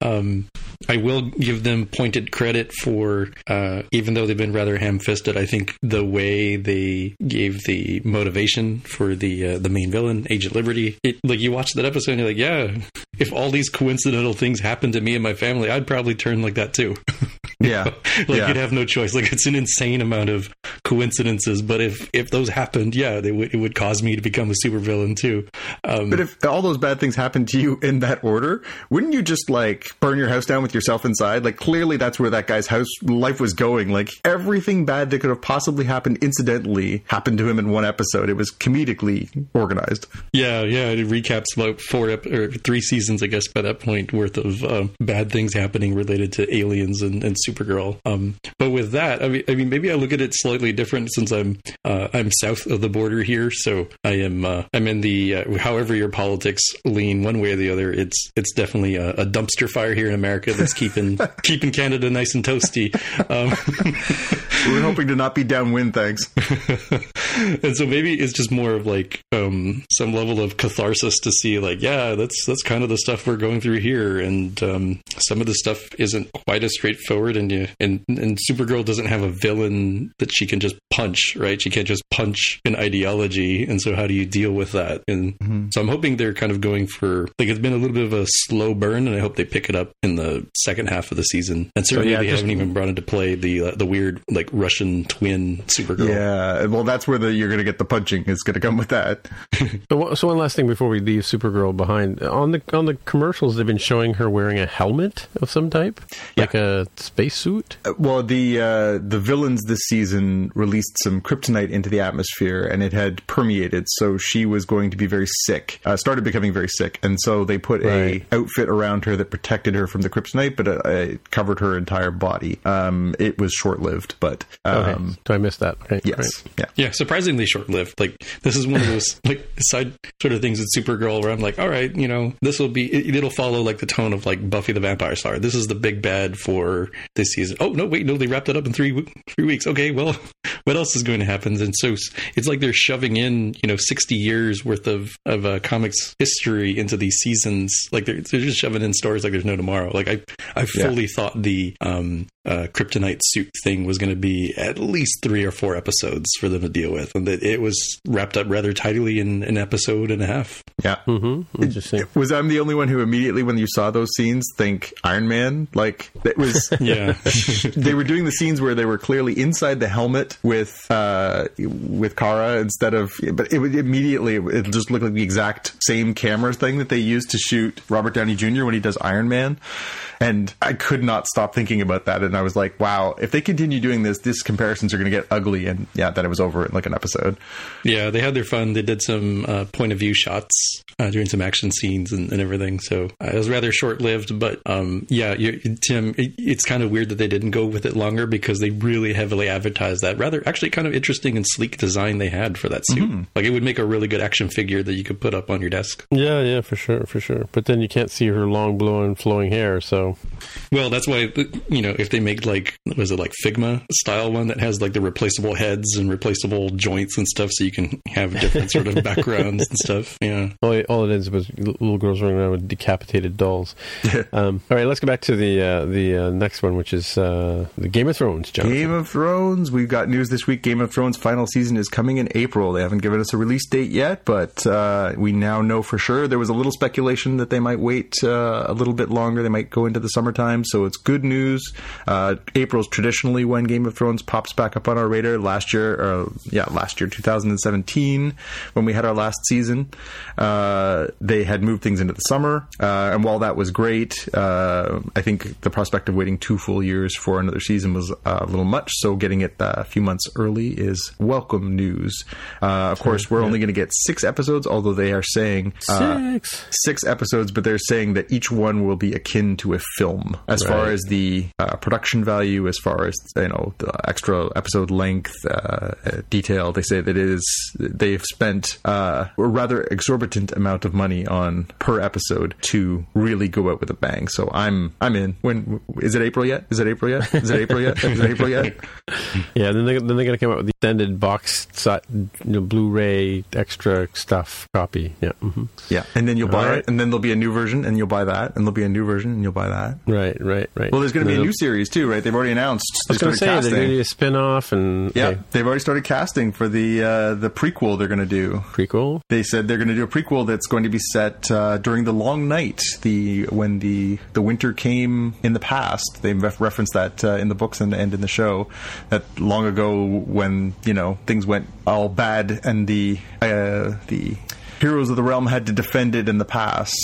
Um, I will give them pointed credit for, uh, even though they've been rather ham-fisted. I think the way they gave the motivation for the uh, the main villain, Agent Liberty, it, like you watch that episode, and you're like, yeah, if all these coincidental things happened to me and my family, I'd probably turn like that too. Yeah, like yeah. you'd have no choice. Like it's an insane amount of coincidences, but if if those happened, yeah, they would it would cause me to become a supervillain too. Um, But if all those bad things happened to you in that order, wouldn't you just like burn your house down with yourself inside? Like clearly that's where that guy's house life was going. Like everything bad that could have possibly happened incidentally happened to him in one episode. It was comedically organized. yeah, yeah, it recaps about four ep- or three seasons, I guess, by that point worth of uh, bad things happening related to aliens and, and Supergirl. Um, but with that, I mean, I mean, maybe I look at it slightly different since I'm uh, I'm south of the border here, so I am uh, I'm in the uh, however your politics lean one way or the other. It's it's definitely a, a dumpster fire here in America that's keeping keeping Canada nice and toasty. Um, We're hoping to not be downwind, thanks. and so maybe it's just more of like um, some level of catharsis to see like yeah that's that's kind of the stuff we're going through here and um, some of the stuff isn't quite as straightforward and you, and and Supergirl doesn't have a villain that she can just punch right? She can't just punch an ideology. And so how do you deal with that? And mm-hmm. so I'm hoping they're kind of going for like it's been a little bit of a slow burn and I hope they pick it up in the second half of the season. And certainly so, yeah, they just, haven't even brought into play the uh, the weird like Russian twin Supergirl. Yeah well that's where the you're going to get the punching is going to come with that. So, so one last thing before we leave Supergirl behind. On the on the commercials they've been showing her wearing a helmet of some type, yeah. like a spacesuit. Uh, well, the uh, the villains this season released some kryptonite into the atmosphere, and it had permeated, so she was going to be very sick. Uh, started becoming very sick, and so they put right. a outfit around her that protected her from the kryptonite, but uh, it covered her entire body. Um, it was short lived, but um, okay. so I missed that. Right. Yes, right. yeah, yeah, surprisingly short lived. Like this is one of those like side sort of things with Supergirl where I'm like, all right, you know, this will be it, it'll follow like the tone of like Buffy the Vampire Slayer. This is the big bad for this season. Oh no, wait, no, they wrapped it up in three three weeks. Okay, well, what else is going to happen? And so it's like they're shoving in you know sixty years worth of of uh, comics history into these seasons. Like they're they're just shoving in stories like there's no tomorrow. Like I I fully yeah. thought the um uh, kryptonite suit thing was going to be at least three or four episodes for them to deal with, and that it was wrapped up rather tidily in an episode and a half. Yeah, mm-hmm. interesting. It, was I'm the only one who immediately, when you saw those scenes, think Iron Man? Like it was. yeah, they were doing the scenes where they were clearly inside the helmet with uh, with Kara instead of, but it would immediately it just looked like the exact same camera thing that they used to shoot Robert Downey Jr. when he does Iron Man. And I could not stop thinking about that. And I was like, wow, if they continue doing this, these comparisons are going to get ugly. And yeah, then it was over in like an episode. Yeah, they had their fun. They did some uh, point of view shots uh, during some action scenes and, and everything. So uh, it was rather short lived. But um, yeah, Tim, it, it's kind of weird that they didn't go with it longer because they really heavily advertised that rather actually kind of interesting and sleek design they had for that suit. Mm-hmm. Like it would make a really good action figure that you could put up on your desk. Yeah, yeah, for sure, for sure. But then you can't see her long blowing flowing hair. So well, that's why you know if they make like was it like Figma style one that has like the replaceable heads and replaceable joints and stuff, so you can have different sort of backgrounds and stuff. Yeah. All it is was little girls running around with decapitated dolls. um, all right, let's go back to the uh, the uh, next one, which is uh, the Game of Thrones. Jonathan. Game of Thrones. We've got news this week. Game of Thrones final season is coming in April. They haven't given us a release date yet, but uh, we now know for sure. There was a little speculation that they might wait uh, a little bit longer. They might go into the summertime, so it's good news. Uh, April's traditionally when Game of Thrones pops back up on our radar. Last year, or yeah, last year, 2017, when we had our last season, uh, they had moved things into the summer, uh, and while that was great, uh, I think the prospect of waiting two full years for another season was a little much. So getting it a few months early is welcome news. Uh, of course, we're only going to get six episodes, although they are saying uh, six six episodes, but they're saying that each one will be akin to a film as right. far as the uh, production value, as far as you know the extra episode length, uh, detail. They say that it is they've spent uh, a rather exorbitant amount of money on per episode to really go out with a bang. So I'm I'm in. When is it April yet? Is it April yet? Is it April yet? Is it April yet? yeah, then they then they're gonna come out with the extended box, set, you know, Blu-ray extra stuff copy. Yeah, mm-hmm. yeah, and then you'll buy right. it, and then there'll be a new version, and you'll buy that, and there'll be a new version, and you'll buy that. Right, right, right. Well, there's going to be a new series too, right? They've already announced. I was going to say casting. they're going to do a spin-off, and yeah, okay. they've already started casting for the uh, the prequel. They're going to do prequel. They said they're going to do a prequel that's going to be set uh, during the Long Night, the when the the winter came in the past. They ref- referenced that uh, in the books and, and in the show that long ago when you know things went all bad and the uh, the heroes of the realm had to defend it in the past.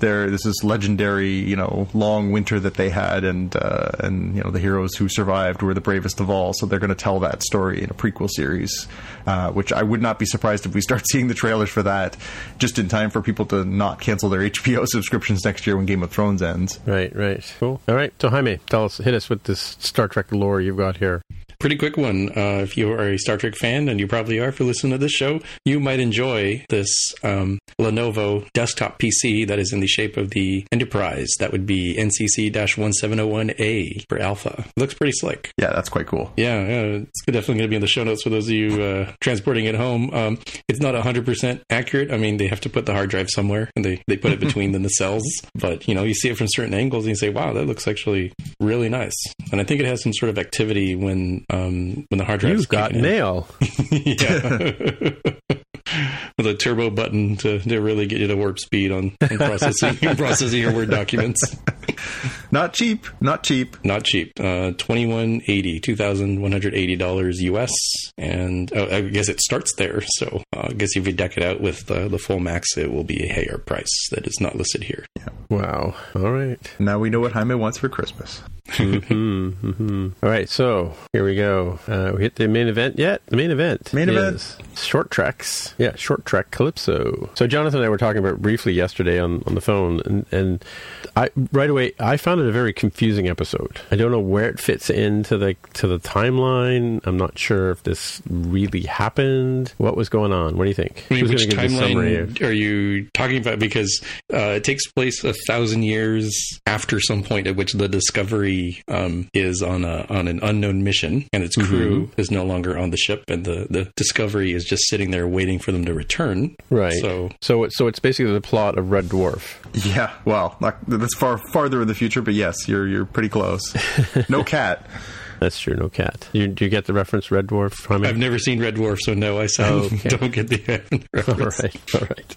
There, this is legendary, you know, long winter that they had, and uh, and you know the heroes who survived were the bravest of all. So they're going to tell that story in a prequel series, uh, which I would not be surprised if we start seeing the trailers for that just in time for people to not cancel their HBO subscriptions next year when Game of Thrones ends. Right, right, cool. All right, so Jaime, tell us, hit us with this Star Trek lore you've got here. Pretty quick one. Uh, if you are a Star Trek fan, and you probably are for listening to this show, you might enjoy this um, Lenovo desktop PC that is in the shape of the Enterprise. That would be NCC 1701A for Alpha. It looks pretty slick. Yeah, that's quite cool. Yeah, yeah, it's definitely going to be in the show notes for those of you uh, transporting it home. Um, it's not 100% accurate. I mean, they have to put the hard drive somewhere and they, they put it between the nacelles. But, you know, you see it from certain angles and you say, wow, that looks actually really nice. And I think it has some sort of activity when um, when the hard drive You've got mail. yeah. With a turbo button to, to really get you to warp speed on, on processing processing your Word documents. Not cheap. Not cheap. Not cheap. Uh, twenty one eighty, two thousand one hundred eighty dollars US, and uh, I guess it starts there. So uh, I guess if you deck it out with uh, the full max, it will be a higher price that is not listed here. Yeah. Wow. All right. Now we know what Jaime wants for Christmas. hmm hmm All right, so here we go. Uh, we hit the main event yet? The main event. Main event. Short treks. Yeah, short trek Calypso. So Jonathan and I were talking about it briefly yesterday on, on the phone, and, and I right away I found it a very confusing episode. I don't know where it fits into the to the timeline. I'm not sure if this really happened. What was going on? What do you think? I mean, which gonna the summary timeline are you talking about? Because uh, it takes place a thousand years after some point at which the Discovery um, is on a on an unknown mission, and its crew Mm-hmm. is no longer on the ship, and the, the Discovery is just sitting there waiting for them to return. Right. So so it- so it's basically the plot of Red Dwarf. Yeah, well, not, that's far farther in the future, but yes, you're you're pretty close. No cat. That's true. No cat. You, do you get the reference, Red Dwarf? Jaime? I've never seen Red Dwarf, so no, I Okay. don't get the All reference. right, all right.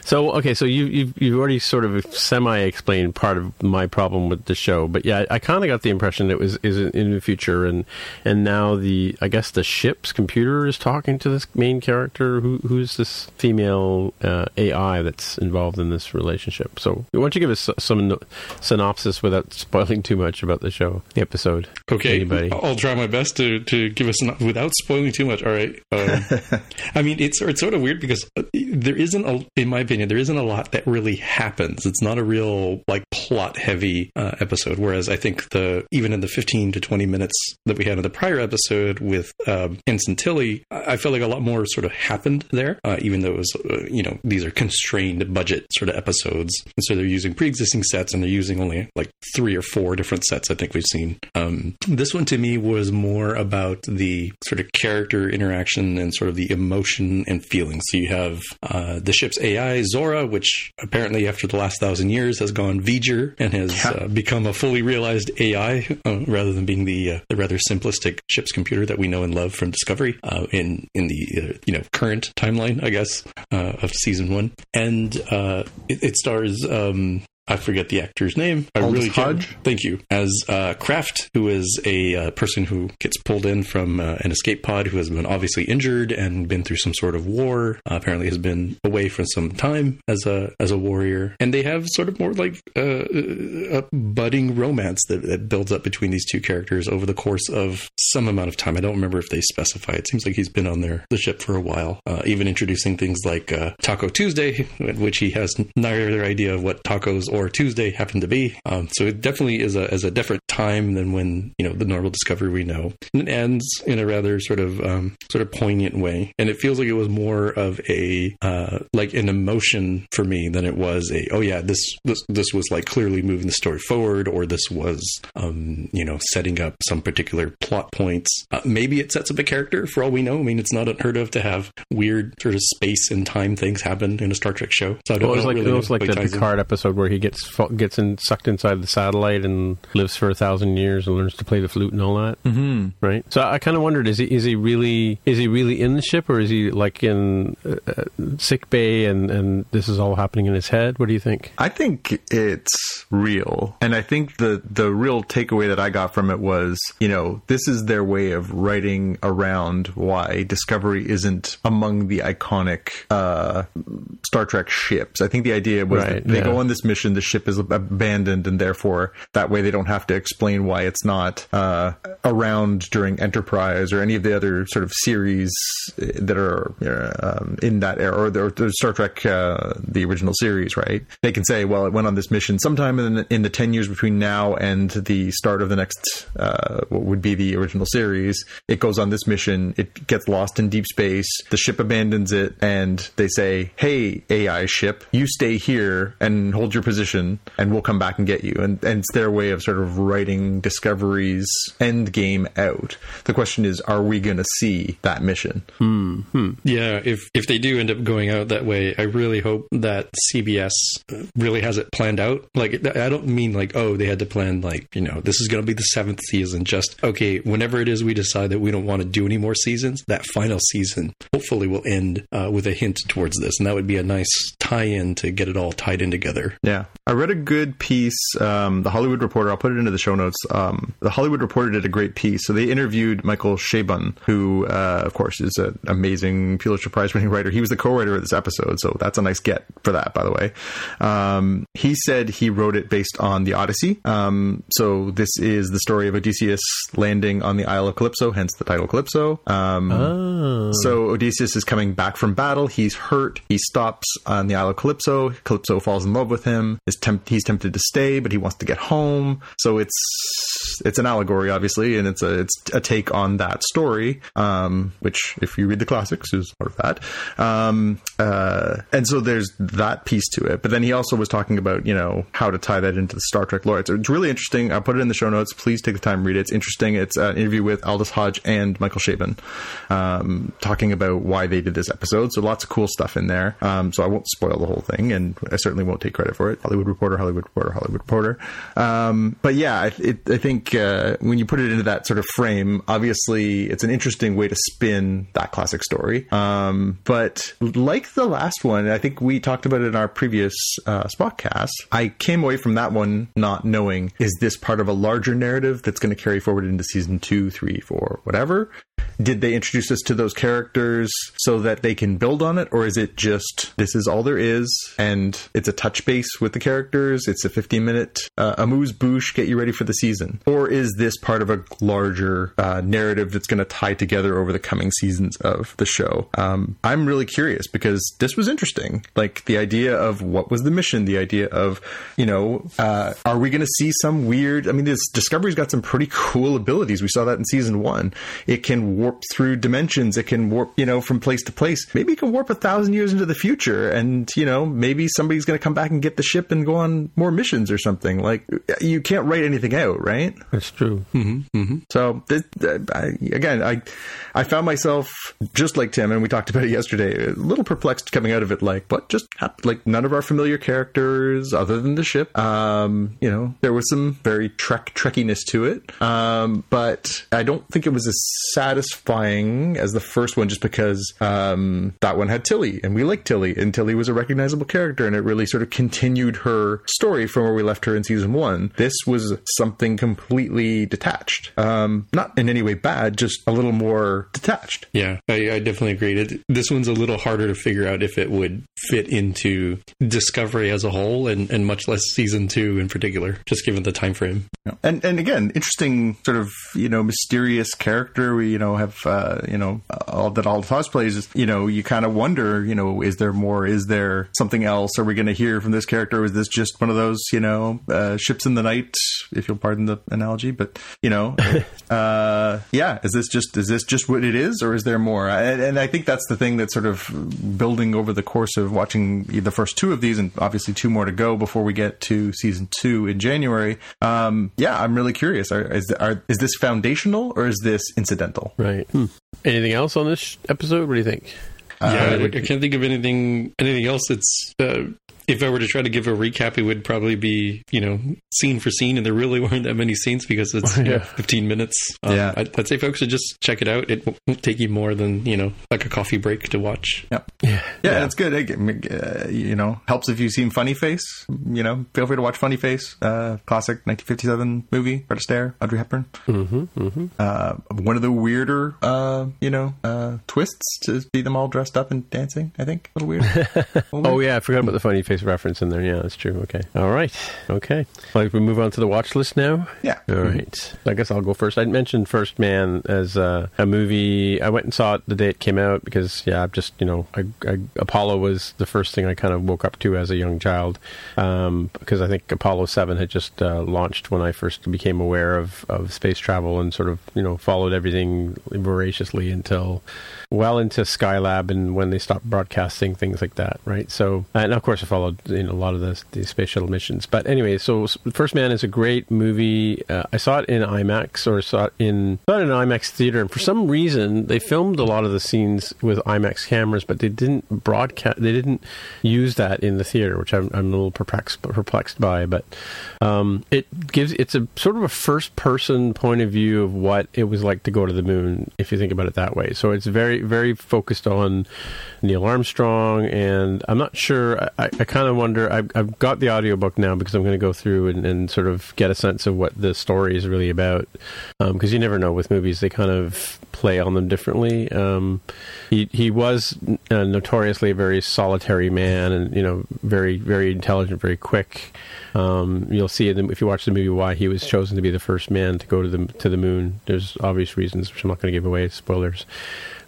So, okay, so you, you've you've already sort of semi-explained part of my problem with the show, but yeah, I, kind of got the impression it was is in the future, and and now the I guess the ship's computer is talking to this main character, who who's this female uh, AI that's involved in this relationship. So, why don't you give us some synopsis without spoiling too much about the show, the episode? Okay, Anybody? I'll try my best to, to give us an, without spoiling too much. All right. Um, I mean, it's it's sort of weird because uh, there isn't a, in my opinion, there isn't a lot that really happens. It's not a real like plot heavy uh, episode. Whereas I think the even in the fifteen to twenty minutes that we had in the prior episode with um, Ensign Tilly, I felt like a lot more sort of happened there. Uh, even though it was uh, you know these are constrained budget sort of episodes, and so they're using pre existing sets and they're using only like three or four different sets. I think we've seen. Um, this one to me was more about the sort of character interaction and sort of the emotion and feelings. So you have uh, the ship's AI Zora, which apparently after the last thousand years has gone V'ger and has Yeah. uh, become a fully realized AI uh, rather than being the uh, the rather simplistic ship's computer that we know and love from Discovery uh, in in the uh, you know current timeline, I guess, uh, of season one. And uh, it, it stars. Um, I forget the actor's name. I Aldis really can't. Hodge? Thank you. As uh, Craft, who is a uh, person who gets pulled in from uh, an escape pod, who has been obviously injured and been through some sort of war. Uh, apparently, has been away for some time as a as a warrior, and they have sort of more like uh, a budding romance that, that builds up between these two characters over the course of some amount of time. I don't remember if they specify. It seems like he's been on their the ship for a while, uh, even introducing things like uh, Taco Tuesday, which he has neither idea of what tacos or Tuesday happened to be. Um, so it definitely is a is a different time than when you know the normal Discovery we know. And it ends in a rather sort of um, sort of poignant way, and it feels like it was more of a uh, like an emotion for me than it was a oh yeah this this this was like clearly moving the story forward or this was um, you know setting up some particular plot points. Uh, maybe it sets up a character for all we know. I mean, it's not unheard of to have weird sort of space and time things happen in a Star Trek show. So I don't, Well, it was like really it was like the ties in. Picard episode where he gets gets in, sucked inside the satellite and lives for a thousand years and learns to play the flute and all that. Mm-hmm. Right. So I kind of wondered: is he is he really is he really in the ship or is he like in uh, uh, sick bay and and this is all happening in his head? What do you think? I think it's real. And I think the the real takeaway that I got from it was, you know, this is their way of writing around why Discovery isn't among the iconic uh, Star Trek ships. I think the idea was Right, that they yeah. go on this mission, the ship is abandoned, and therefore that way they don't have to explain why it's not uh, around during Enterprise or any of the other sort of series that are um, in that era, or the, Star Trek, uh, the original series, right? They can say, well, it went on this mission sometime in the, in the 10 years between now and the start of the next, uh, what would be the original series. It goes on this mission, it gets lost in deep space, the ship abandons it, and they say, hey, AI ship, you stay here and hold your position, and we'll come back and get you. And, and it's their way of sort of writing Discovery's end game out. The question is, are we going to see that mission? Mm-hmm. Yeah, if if they do end up going out that way, I really hope that CBS really has it planned out. Like, I don't mean like, oh, they had to plan like, you know, this is going to be the seventh season. Just okay, whenever it is we decide that we don't want to do any more seasons, that final season hopefully will end uh, with a hint towards this, and that would be a nice tie-in to get it all tied in together. Yeah, I read a good piece. Um, the Hollywood Reporter. I'll put it into the show notes. Um, the Hollywood Reporter did a great piece. So they interviewed Michael Chabon, who, uh, of course, is an amazing Pulitzer Prize-winning writer. He was the co-writer of this episode, so that's a nice get for that, by the way. Um, he said he wrote it based on the Odyssey. Um, so this is the story of Odysseus landing on the Isle of Calypso, hence the title Calypso. Um, Oh. so Odysseus is coming back from battle. He's hurt. He stops on the Isle of Calypso. Calypso falls in love with him. Is temp- he's tempted to stay, but he wants to get home. So it's it's an allegory, obviously, and it's a it's a take on that story, um, which, if you read the classics, is part of that. Um, uh, and so there's that piece to it. But then he also was talking about you know how to tie that into the Star Trek lore. It's, it's really interesting. I'll put it in the show notes. Please take the time read it. It's interesting. It's an interview with Aldis Hodge and Michael Chabon, um, talking about why they did this episode. So lots of cool stuff in there. Um, so I won't spoil the whole thing, and I certainly won't take credit for it. Hollywood Reporter, Hollywood Reporter, Hollywood Reporter. Um, but yeah, I, it, I think uh, when you put it into that sort of frame, obviously it's an interesting way to spin that classic story. Um, but like the last one, I think we talked about it in our previous uh, Spockcast. I came away from that one not knowing is this part of a larger narrative that's going to carry forward into season two, three, four, whatever. Did they introduce us to those characters so that they can build on it, or is it just this is all there is and it's a touch base with the characters? It's a 15 minute uh, amuse bouche, get you ready for the season, or is this part of a larger uh, narrative that's going to tie together over the coming seasons of the show? Um, I'm really curious because this was interesting. Like the idea of what was the mission, the idea of you know, uh, are we going to see some weird? I mean, this Discovery's got some pretty cool abilities. We saw that in season one. It can warp through dimensions. It can warp, you know, from place to place. Maybe it can warp a thousand years into the future, and you know, maybe somebody's going to come back and get the ship and go on more missions or something. Like you can't write anything out, right? That's true. So this, uh, I, again, I I found myself just like Tim, and we talked about it yesterday, a little perplexed coming out of it. Like, what just happened? Like, none of our familiar characters, other than the ship. Um, you know, there was some very trek trekkiness to it, um, but I don't think it was as satisfying as the first one, just because um, that one had Tilly, and we liked Tilly, and Tilly was a recognizable character, and it really sort of continued her story from where we left her in season one. This was something completely detached. Um, not in any way bad, just a little more detached. Yeah, I, I definitely agree. It, this one's a little harder to figure out if it would fit into Discovery as a whole, and, and much less season two in particular, just given the time frame. And and again, interesting sort of you know mysterious character. We you know have uh, you know all that all Toss plays. Is, you know you kind of wonder you know is there more? Is there something else? Are we going to hear from this character? Is this just one of those you know uh, ships in the night? If you'll pardon the analogy, but you know, uh, yeah, is this just is this just what it is, or is there more? And, and I think that's the thing that's sort of building over the course of watching the first two of these, and obviously two more to go before we get to season two in January. Um, yeah, I'm really curious. Are, is, are, is this foundational or is this incidental? Right. Anything else on this episode? What do you think? Yeah, I, I can't think of anything anything else that's. Uh, if I were to try to give a recap, it would probably be you know scene for scene, and there really weren't that many scenes because it's you know, 15 minutes. Um, Yeah. I'd, I'd say folks should just check it out. It won't take you more than you know like a coffee break to watch. Yep. Yeah. Yeah, that's good. It, uh, you know, helps if you've seen Funny Face. You know, feel free to watch Funny Face, uh, classic 1957 movie, Fred Astaire, Audrey Hepburn. Mm-hmm, mm-hmm. Uh, one of the weirder, uh, you know, uh, twists to see them all dressed up and dancing. I think a little weird. A little Oh yeah, I forgot about the funny face space reference in there. Yeah, that's true. Okay. All right. Okay. Like we move on to the watch list now. Yeah. All right. I guess I'll go first. I mentioned First Man as uh, a movie. I went and saw it the day it came out because yeah, I've just you know, I, I, Apollo was the first thing I kind of woke up to as a young child um, because I think Apollo Seven had just uh, launched when I first became aware of of space travel and sort of you know followed everything voraciously until well into Skylab and when they stopped broadcasting things like that, right? So, and of course, I followed you know a lot of the, the space shuttle missions. But anyway, so First Man is a great movie. Uh, I saw it in IMAX or saw it in in an IMAX theater, and for some reason they filmed a lot of the scenes with IMAX cameras, but they didn't broadcast. They didn't use that in the theater, which I'm, I'm a little perplexed perplexed by. But um, it gives it's a sort of a first person point of view of what it was like to go to the moon, if you think about it that way. So it's very very focused on Neil Armstrong, and I'm not sure. I, I kind of wonder. I've, I've, got the audiobook now because I'm going to go through and, and, sort of get a sense of what the story is really about. Because um, you never know with movies; they kind of play on them differently. Um, he he was uh, notoriously a very solitary man, and you know, very very intelligent, very quick. Um, you'll see if you watch the movie why he was chosen to be the first man to go to the to the moon. There's obvious reasons, which I'm not going to give away. Spoilers.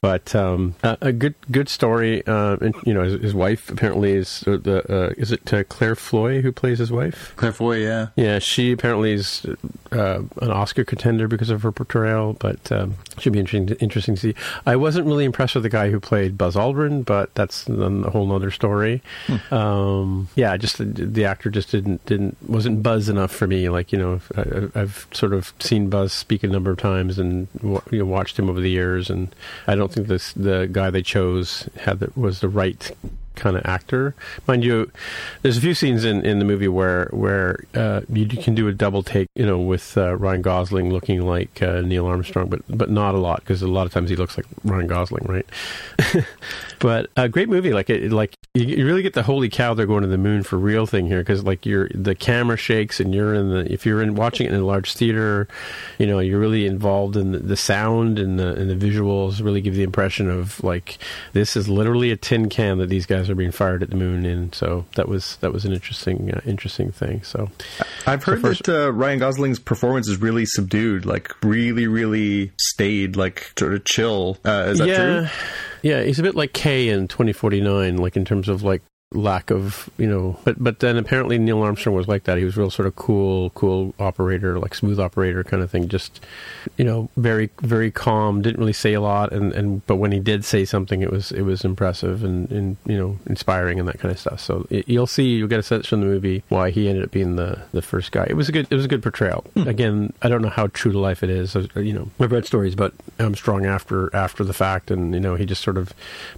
But um, a, a, good good story. Uh, and, you know, his, his, wife apparently is uh, the uh, is it uh, Claire Foy who plays his wife? Claire Foy, yeah, yeah. She apparently is uh, an Oscar contender because of her portrayal, but um, should be interesting to, interesting to see. I wasn't really impressed with the guy who played Buzz Aldrin, but that's a whole other story. Hmm. Um, yeah, just the, the, actor just didn't didn't wasn't Buzz enough for me. Like you know, I, have sort of seen Buzz speak a number of times and you know, watched him over the years, and I don't think this the guy they chose had the, was the right kind of actor. Mind you, there's a few scenes in, in the movie where where uh, you can do a double take, you know, with uh, Ryan Gosling looking like uh, Neil Armstrong, but but not a lot because a lot of times he looks like Ryan Gosling, right? but a great movie, like it, like you, you, really get the holy cow, they're going to the moon for real thing here because like you're the camera shakes and you're in the if you're in watching it in a large theater, you know, you're really involved in the, the sound and the and the visuals really give the impression of like this is literally a tin can that these guys are being fired at the moon and So that was that was an interesting uh, interesting thing. So I've heard first, that uh, Ryan Gosling's performance is really subdued, like really really stayed, like sort of chill. Uh, is that yeah. true? Yeah, he's a bit like K in 2049, like in terms of like lack of you know. But but then apparently neil armstrong was like that. He was real sort of cool cool operator like smooth operator kind of thing. Just you know very very calm didn't really say a lot. And and but when he did say something it was it was impressive and, and you know inspiring and that kind of stuff. So it, you'll see you'll get a sense from the movie why he ended up being the the first guy. It was a good it was a good portrayal. Hmm. again i don't know how true to life it is you know i've read stories but armstrong after after the fact and you know he just sort of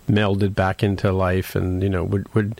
melded back into life and you know would would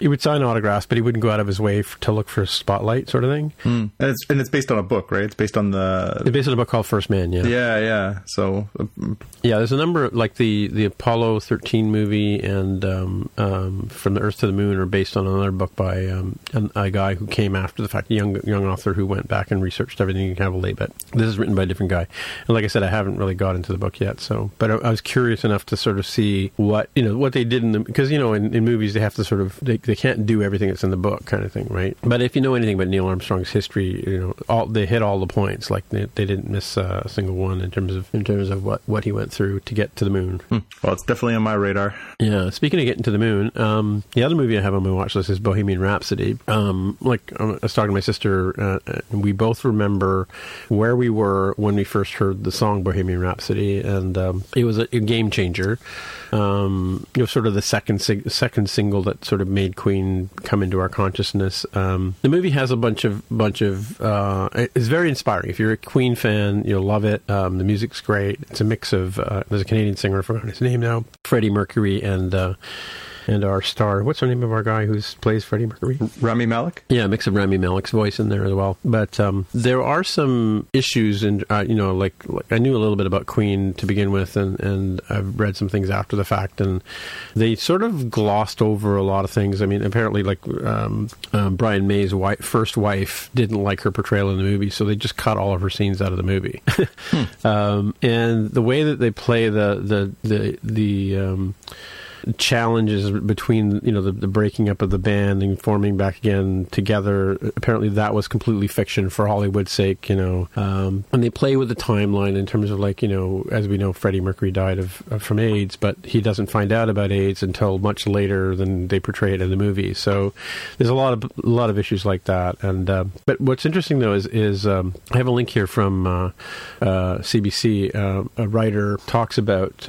he would sign autographs, but he wouldn't go out of his way for, to look for a spotlight, sort of thing. Mm. And it's and it's based on a book, right? It's based on the. It's based on a book called First Man. Yeah. Yeah, yeah. So. Uh, yeah, there's a number like the the Apollo 13 movie and um, um, From the Earth to the Moon are based on another book by um, a, guy who came after the fact, a young young author who went back and researched everything heavily. But this is written by a different guy, and like I said, I haven't really got into the book yet. So, but I, I was curious enough to sort of see what you know what they did in the because you know in, in movies they have to sort of they, they can't do everything that's in the book, kind of thing, right? But if you know anything about Neil Armstrong's history, you know all they hit all the points. Like they, they didn't miss uh, a single one in terms of in terms of what what he went through to get to the moon. Hmm. Well, it's definitely on my radar. Yeah. Speaking of getting to the moon, um, the other movie I have on my watch list is Bohemian Rhapsody. Um, like I was talking to my sister, uh, we both remember where we were when we first heard the song Bohemian Rhapsody, and um, it was a, a game changer um, you know, sort of the second second single that sort of made Queen come into our consciousness. Um, the movie has a bunch of bunch of uh, it's very inspiring. If you're a Queen fan, you'll love it. Um, the music's great. It's a mix of uh, there's a Canadian singer, I forgot his name now, Freddie Mercury, and uh, and our star. What's the name of our guy who plays Freddie Mercury? Rami Malek. Yeah, a mix of Rami Malek's voice in there as well. But um, there are some issues, and uh, you know, like, like, I knew a little bit about Queen to begin with, and and I've read some things after the fact, and they sort of glossed over a lot of things. I mean, apparently, like um, um, Brian May's wife, first wife didn't like her portrayal in the movie, so they just cut all of her scenes out of the movie. hmm. Um, and the way that they play the the the the um, challenges between you know the, the breaking up of the band and forming back again together. Apparently, that was completely fiction for Hollywood's sake. You know, um, and they play with the timeline in terms of like you know, as we know, Freddie Mercury died of, of from AIDS, but he doesn't find out about AIDS until much later than they portray it in the movie. So there's a lot of a lot of issues like that. And uh, but what's interesting though is is um, I have a link here from uh, uh, CBC. Uh, a writer talks about.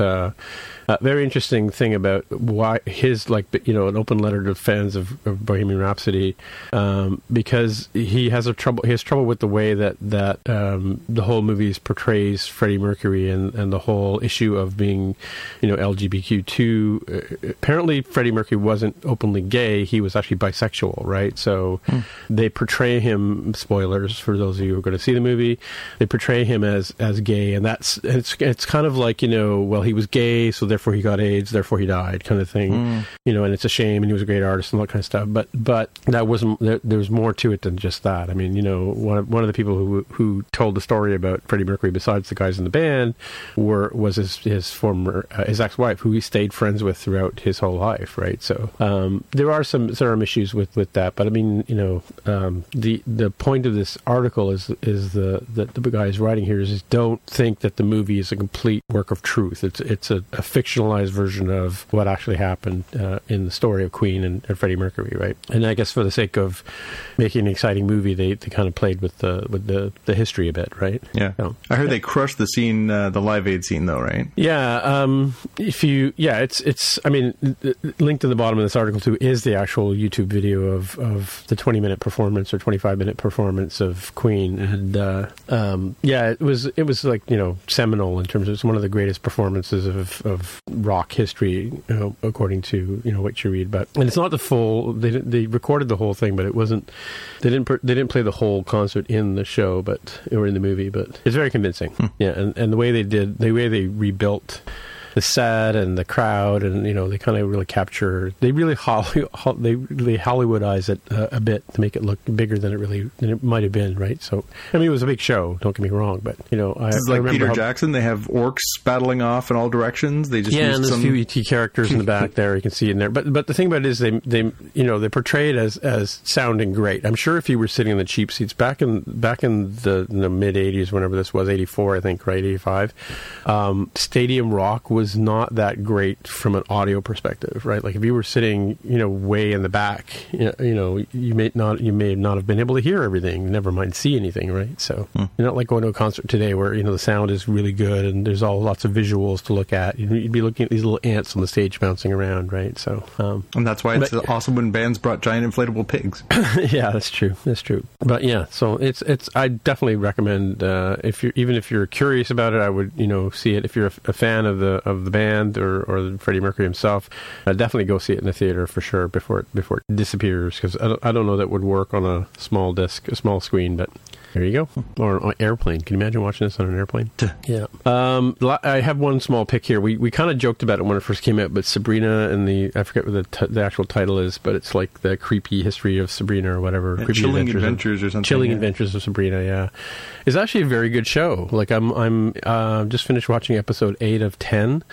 Uh, very interesting thing about why his like you know an open letter to fans of, of Bohemian Rhapsody um, because he has a trouble he has trouble with the way that that um, the whole movie portrays Freddie Mercury and, and the whole issue of being you know LGBTQ two. Uh, apparently, Freddie Mercury wasn't openly gay; he was actually bisexual, right? So hmm. they portray him. Spoilers for those of you who are going to see the movie. They portray him as as gay, and that's it's it's kind of like you know well he was gay, so therefore he got AIDS, therefore he died, kind of thing. Mm. You know, and it's a shame, and he was a great artist and all that kind of stuff. But but that wasn't there, there, was more to it than just that. I mean, you know, one of, one of the people who who told the story about Freddie Mercury, besides the guys in the band, were was his his former uh, his ex wife, who he stayed friends with throughout his whole life, right? So um, there are some there are issues with with that, but I mean, you know, um, the the point of this article is is the that the guy is writing here is don't think that the movie is a complete work of truth. It's it's a, a fictionalized version of what actually happened uh, in the story of Queen and, and, Freddie Mercury, right? And I guess for the sake of making an exciting movie, they, they kind of played with the with the, the history a bit, right? Yeah, so, I heard yeah. they crushed the scene, uh, the Live Aid scene, though, right? Yeah. Um, if you, yeah, it's it's. I mean, linked to the bottom of this article too is the actual YouTube video of of the twenty minute performance or twenty five minute performance of Queen, and uh, um, yeah, it was it was like you know seminal in terms of it's one of the greatest performances of of rock history, you know, according to you know what you read. But and it's not the full. They they recorded the whole thing, but it wasn't. They didn't they didn't play the whole concert in the show, but or in the movie. But it's very convincing. Hmm. Yeah, and and the way they did, the way they rebuilt the set and the crowd, and you know they kind of really capture. They really Holly, they really Hollywoodize it uh, a bit to make it look bigger than it really than it might have been, right? So I mean, it was a big show. Don't get me wrong, but you know, I, it's like Peter how, Jackson. They have orcs battling off in all directions. They just yeah, and there's some... a few ET characters in the back there. You can see in there, but but the thing about it is they they you know they portray it as as sounding great. I'm sure if you were sitting in the cheap seats back in back in the, in the mid '80s, whenever this was '84, I think, right, '85, um, Stadium Rock was was not that great from an audio perspective, right? Like if you were sitting, you know, way in the back, you know, you, know, you may not you may not have been able to hear everything, never mind see anything, right? So hmm. you're not like going to a concert today where you know the sound is really good and there's all lots of visuals to look at. You'd be looking at these little ants on the stage bouncing around, right? So um, and that's why it's but, awesome when bands brought giant inflatable pigs. yeah, that's true. That's true. But yeah, so it's it's I definitely recommend uh, if you're even if you're curious about it, I would you know see it if you're a, a fan of the of the band or, or Freddie Mercury himself, definitely go see it in the theater for sure before it, before it disappears because I, I don't know that would work on a small disc, a small screen, but there you go. Or an airplane. Can you imagine watching this on an airplane? yeah. Um, I have one small pick here. We we kind of joked about it when it first came out, but Sabrina and the I forget what the, t- the actual title is, but it's like the creepy history of Sabrina or whatever. Yeah, chilling adventures, adventures or something. Chilling yeah. adventures of Sabrina. Yeah, it's actually a very good show. Like I'm I'm uh, just finished watching episode eight of ten,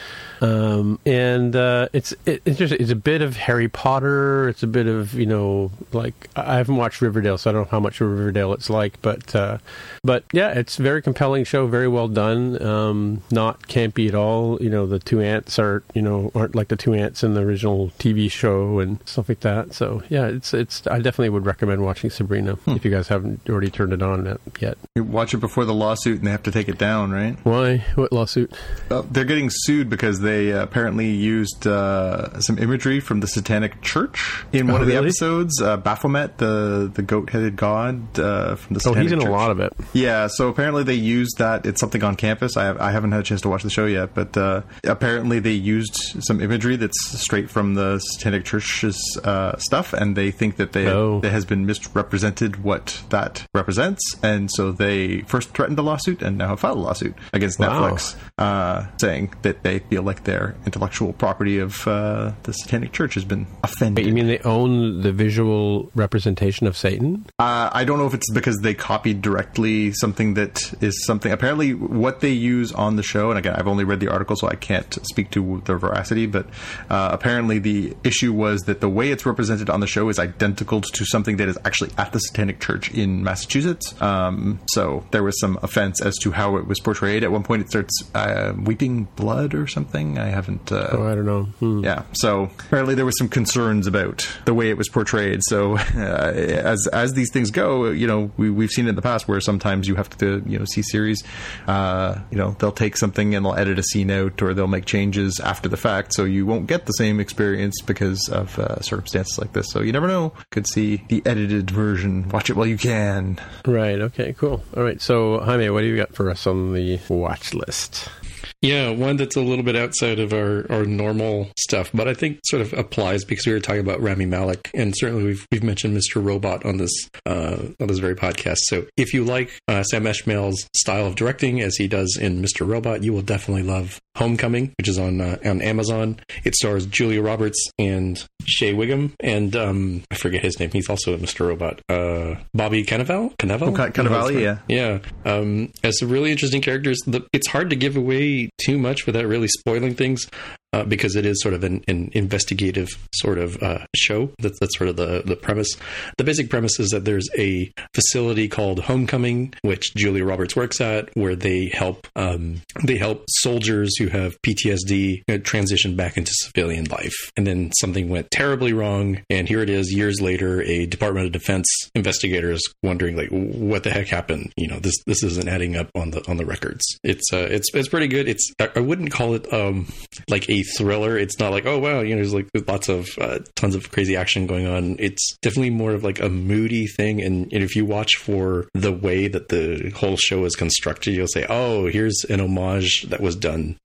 um, and uh, it's it, it's just it's a bit of Harry Potter. It's a bit of you know like I haven't watched Riverdale, so I don't know how much of Riverdale it's like, but uh, but yeah, it's a very compelling show, very well done. Um, not campy at all. You know, the two ants are you know aren't like the two ants in the original TV show and stuff like that. So yeah, it's it's. I definitely would recommend watching Sabrina hmm. if you guys haven't already turned it on yet. You watch it before the lawsuit, and they have to take it down, right? Why? What lawsuit? Uh, they're getting sued because they uh, apparently used uh, some imagery from the Satanic Church in one oh, of the really? episodes. Uh, Baphomet, the the goat-headed god uh, from the Satanic oh, he's in Church. A lot of it. Yeah, so apparently they used that. It's something on campus. I, I haven't had a chance to watch the show yet, but uh, apparently they used some imagery that's straight from the Satanic Church's uh, stuff, and they think that they oh. that has been misrepresented what that represents, and so they first threatened a lawsuit and now have filed a lawsuit against wow. Netflix, uh, saying that they feel like their intellectual property of uh, the Satanic Church has been offended. you mean they own the visual representation of Satan? Uh, I don't know if it's because they copied be directly something that is something. Apparently, what they use on the show, and again, I've only read the article, so I can't speak to the veracity. But uh, apparently, the issue was that the way it's represented on the show is identical to something that is actually at the Satanic Church in Massachusetts. Um, so there was some offense as to how it was portrayed. At one point, it starts uh, weeping blood or something. I haven't. Uh, Oh, I don't know. Hmm. yeah. So apparently there was some concerns about the way it was portrayed. So uh, as as these things go, you know, we we've seen it in the past where sometimes you have to you know see series, uh, you know, they'll take something and they'll edit a scene out or they'll make changes after the fact, so you won't get the same experience because of uh, circumstances like this. So you never know. Could see the edited version. Watch it while you can. Right. Okay. Cool. All right. So, Jaime, what do you got for us on the watch list? Yeah, one that's a little bit outside of our, our normal stuff, but I think sort of applies because we were talking about Rami Malek, and certainly we've we've mentioned Mr. Robot on this uh, on this very podcast. So if you like uh, Sam Esmail's style of directing as he does in Mr. Robot, you will definitely love Homecoming, which is on uh, on Amazon. It stars Julia Roberts and Shea Whigham, and um, I forget his name. He's also in Mr. Robot. Uh, Bobby Cannavale. Cannavale. Oh, Cannavale, yeah. Yeah, um, some really interesting characters. The, it's hard to give away too much without really spoiling things. Uh, because it is sort of an, an investigative sort of uh, show. That's, that's sort of the, the premise. The basic premise is that there's a facility called Homecoming, which Julia Roberts works at, where they help um, they help soldiers who have PTSD uh, transition back into civilian life. And then something went terribly wrong, and here it is years later. A Department of Defense investigator is wondering like, what the heck happened? You know, this this isn't adding up on the on the records. It's uh, it's it's pretty good. It's I, I wouldn't call it um like a thriller. It's not like oh wow, you know, there's like lots of uh, tons of crazy action going on. It's definitely more of like a moody thing. And, and if you watch for the way that the whole show is constructed, you'll say, oh, here's an homage that was done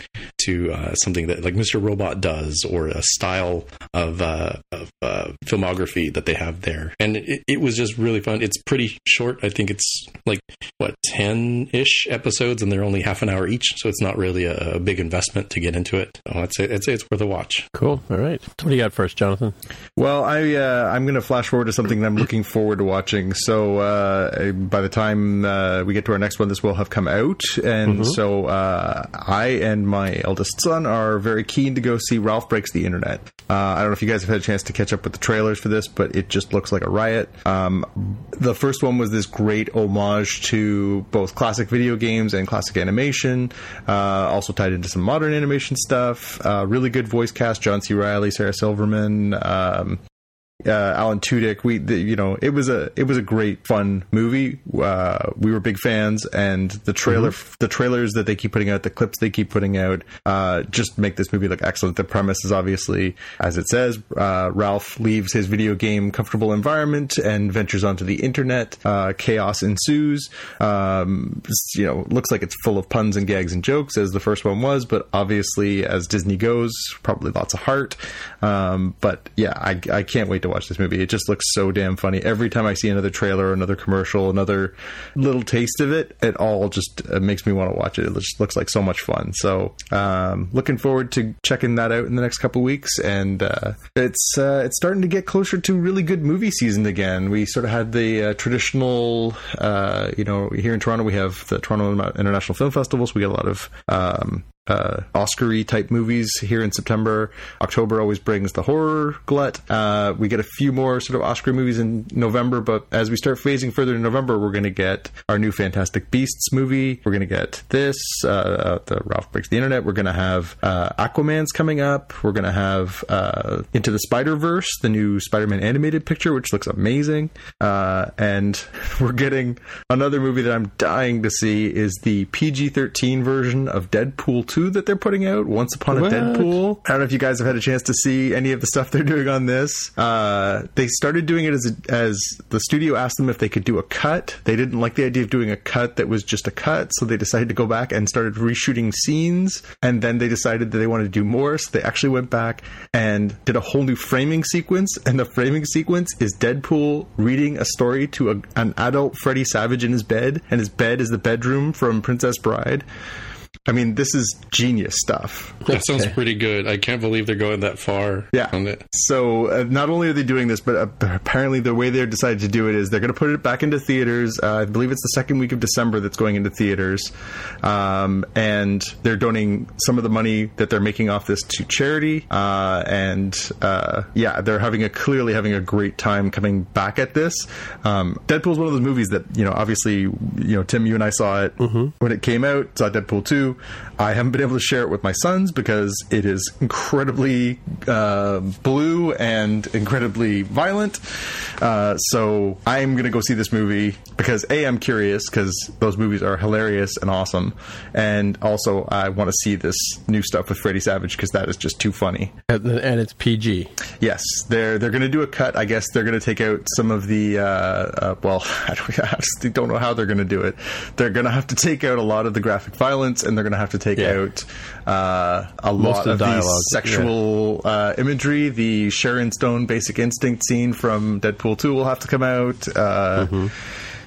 to uh, something that like Mr. Robot does, or a style of uh, of uh, filmography that they have there. And it, it was just really fun. It's pretty short. I think it's like what ten ish episodes, and they're only half an hour each, so it's not really a, a big investment to get into it. So I'd say I'd say it's worth a watch. Cool. All right. What do you got first, Jonathan? Well, I uh, I'm going to flash forward to something that I'm looking forward to watching. So uh, by the time uh, we get to our next one, this will have come out, and so uh, I and my eldest son are very keen to go see Ralph Breaks the Internet. Uh, I don't know if you guys have had a chance to catch up with the trailers for this, but it just looks like a riot. Um, the first one was this great homage to both classic video games and classic animation, uh, also tied into some modern animation stuff. Uh, really good voice cast: John C. Reilly, Sarah Silverman. Um, uh, Alan Tudyk. We, the, you know, it was a it was a great fun movie. Uh, we were big fans, and the trailer, the trailers that they keep putting out, the clips they keep putting out, uh, just make this movie look excellent. The premise is obviously, as it says, uh, Ralph leaves his video game comfortable environment and ventures onto the internet. Uh, chaos ensues. Um, you know, looks like it's full of puns and gags and jokes, as the first one was, but obviously, as Disney goes, probably lots of heart. Um, but yeah, I, I can't wait to watch this movie. It just looks so damn funny. Every time I see another trailer, another commercial, another little taste of it, it all just uh, makes me want to watch it. It just looks like so much fun. So, um, looking forward to checking that out in the next couple weeks. And uh, it's uh, it's starting to get closer to really good movie season again. We sort of had the uh, traditional, uh, you know, here in Toronto we have the Toronto International Film Festival, so we get a lot of um, uh, Oscar-y type movies here in September. October always brings the horror glut. Uh, we get a few more sort of Oscar movies in November, but as we start phasing further in November, we're going to get our new Fantastic Beasts movie. We're going to get this, uh, uh, the Ralph Breaks the Internet. We're going to have uh, Aquaman's coming up. We're going to have uh, Into the Spider-Verse, the new Spider-Man animated picture, which looks amazing. And we're getting another movie that I'm dying to see is the PG-13 version of Deadpool 2 that they're putting out, Once Upon What? a Deadpool. I don't know if you guys have had a chance to see any of the stuff they're doing on this. Uh, they started doing it as a, as the studio asked them if they could do a cut. They didn't like the idea of doing a cut that was just a cut, so they decided to go back and started reshooting scenes. And then they decided that they wanted to do more, so they actually went back and did a whole new framing sequence. And the framing sequence is Deadpool reading a story to a, an adult Freddy Savage in his bed, and his bed is the bedroom from Princess Bride. I mean, this is genius stuff. That sounds Okay. pretty good. I can't believe they're going that far Yeah. on it. So uh, not only are they doing this, but uh, apparently the way they're decided to do it is they're going to put it back into theaters. Uh, I believe it's the second week of December that's going into theaters, um, and they're donating some of the money that they're making off this to charity. Uh, and uh, yeah, they're having a clearly having a great time coming back at this. Um, Deadpool's one of those movies that you know, obviously, you know, Tim, you and I saw it when it came out. Saw Deadpool two. I haven't been able to share it with my sons because it is incredibly uh, blue and incredibly violent. Uh, so I'm going to go see this movie because a I'm curious because those movies are hilarious and awesome, and also I want to see this new stuff with Freddy Savage because that is just too funny. And, it's PG. Yes, they're they're going to do a cut. I guess they're going to take out some of the. Uh, uh, well, I, don't, I don't know how they're going to do it. They're going to have to take out a lot of the graphic violence, and they're going to have to take Yeah. out uh, a Most lot of of the dialogue, sexual uh, imagery. The Sharon Stone Basic Instinct scene from Deadpool Two will have to come out. Uh, Mm-hmm.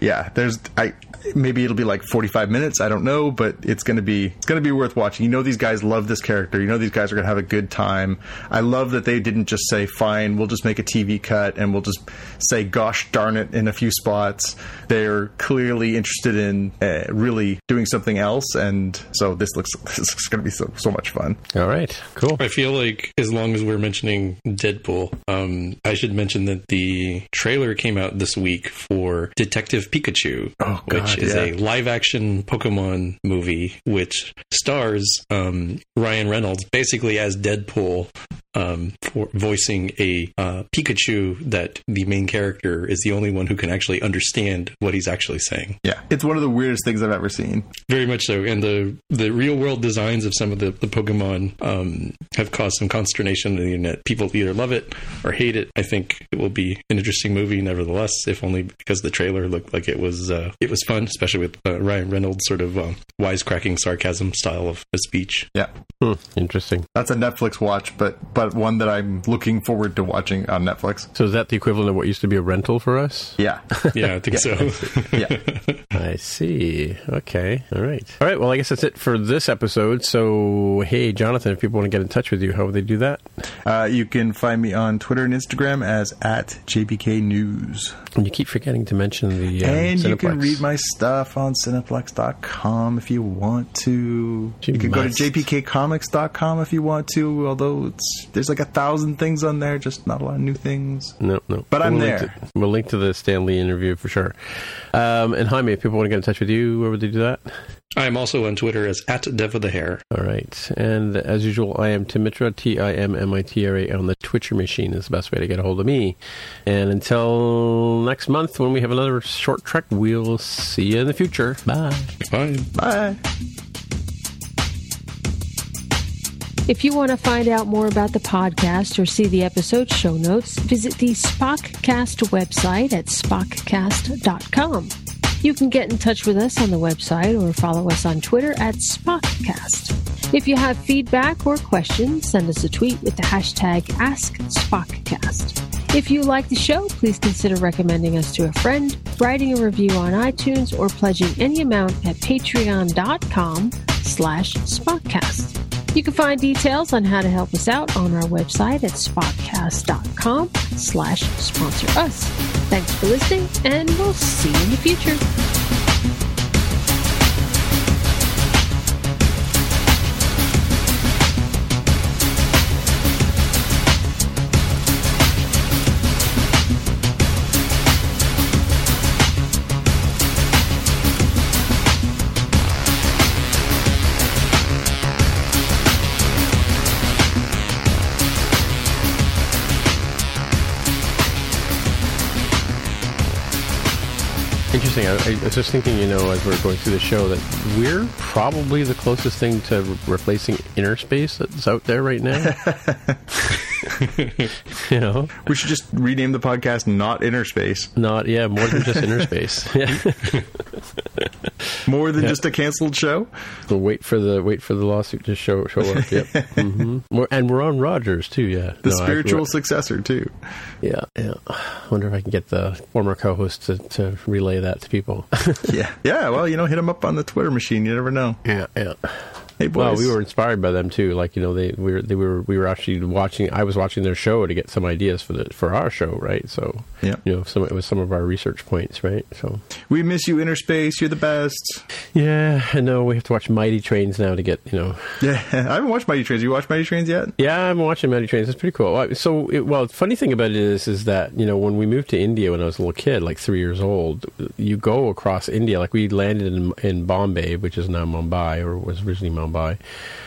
Yeah, there's I. Maybe it'll be like 45 minutes. I don't know, but it's going to be it's going to be worth watching. You know, these guys love this character. You know, these guys are going to have a good time. I love that they didn't just say, "Fine, we'll just make a TV cut and we'll just say, gosh darn it," in a few spots. They're clearly interested in uh, really doing something else, and so this looks this is going to be so so much fun. All right, cool. I feel like as long as we're mentioning Deadpool, um, I should mention that the trailer came out this week for Detective Pikachu, Oh, which God, is yeah. a live action Pokemon movie which stars um, Ryan Reynolds basically as Deadpool. Um, for voicing a uh, Pikachu that the main character is the only one who can actually understand what he's actually saying. Yeah, it's one of the weirdest things I've ever seen. Very much so, and the the real world designs of some of the the Pokemon um, have caused some consternation on the internet. People either love it or hate it. I think it will be an interesting movie, nevertheless, if only because the trailer looked like it was uh, it was fun, especially with uh, Ryan Reynolds' sort of um, wisecracking sarcasm style of, of speech. Yeah, Hmm, interesting. that's a Netflix watch, but but one that I'm looking forward to watching on Netflix. So is that the equivalent of what used to be a rental for us? Yeah, Yeah, I think so. yeah. I see. Okay. All right. All right. Well, I guess that's it for this episode. So, hey, Jonathan, if people want to get in touch with you, how would they do that? Uh, you can find me on Twitter and Instagram as at JBK News. And you keep forgetting to mention the um, and you can read my stuff on Cineplex.com if you want to. You You, can go to. JPKComics.com if you want to, although it's there's like a thousand things on there, just not a lot of new things. No, no. But I'm we'll link there. to- we'll link to the Stan Lee interview for sure. Um, and Jaime, if people want to get in touch with you, where would they do that? I am also on Twitter as at Dev of the Hair. All right. And as usual, I am Tim Mitra, T I M M I T R A on the Twitter machine is the best way to get a hold of me. And until next month when we have another short trek, we'll see you in the future. Bye. Bye. Bye. If you want to find out more about the podcast or see the episode show notes, visit the Spockcast website at spockcast.com. You can get in touch with us on the website or follow us on Twitter at Spockcast. If you have feedback or questions, send us a tweet with the hashtag AskSpockcast. If you like the show, please consider recommending us to a friend, writing a review on iTunes, or pledging any amount at patreon.com slash Spockcast. You can find details on how to help us out on our website at spockcast.com slash sponsor us. Thanks for listening, and we'll see you in the future. Interesting. I, I was just thinking, you know, as we're going through the show, that we're probably the closest thing to re- replacing inner space that's out there right now. you know, We should just rename the podcast Not Inner Space. not yeah, more than just inner space. Yeah. More than just a canceled show. So wait for the wait for the lawsuit to show show up. Yep. hmm We're, and we're on Rogers too. Yeah. The No, I- spiritual successor, too. yeah. Yeah. I Wonder if I can get the former co-host to, to relay that to people. Yeah. Yeah, well, you know, hit him up on the Twitter machine. You never know. yeah. Yeah. Hey, Well, we were inspired by them too. Like you know, they we were they were we were actually watching. I was watching their show to get some ideas for the for our show, right? So Yeah. you know, some it was some of our research points, right? So We miss you, Inner Space. You're the best. yeah, I know we have to watch Mighty Trains now to get you know. Yeah, I haven't watched Mighty Trains. You watched Mighty Trains yet? Yeah, I'm watching Mighty Trains. It's pretty cool. So, it, well, the funny thing about it is, is that you know when we moved to India when I was a little kid, like three years old, you go across India. Like we landed in in Bombay, which is now Mumbai, or was originally Mumbai,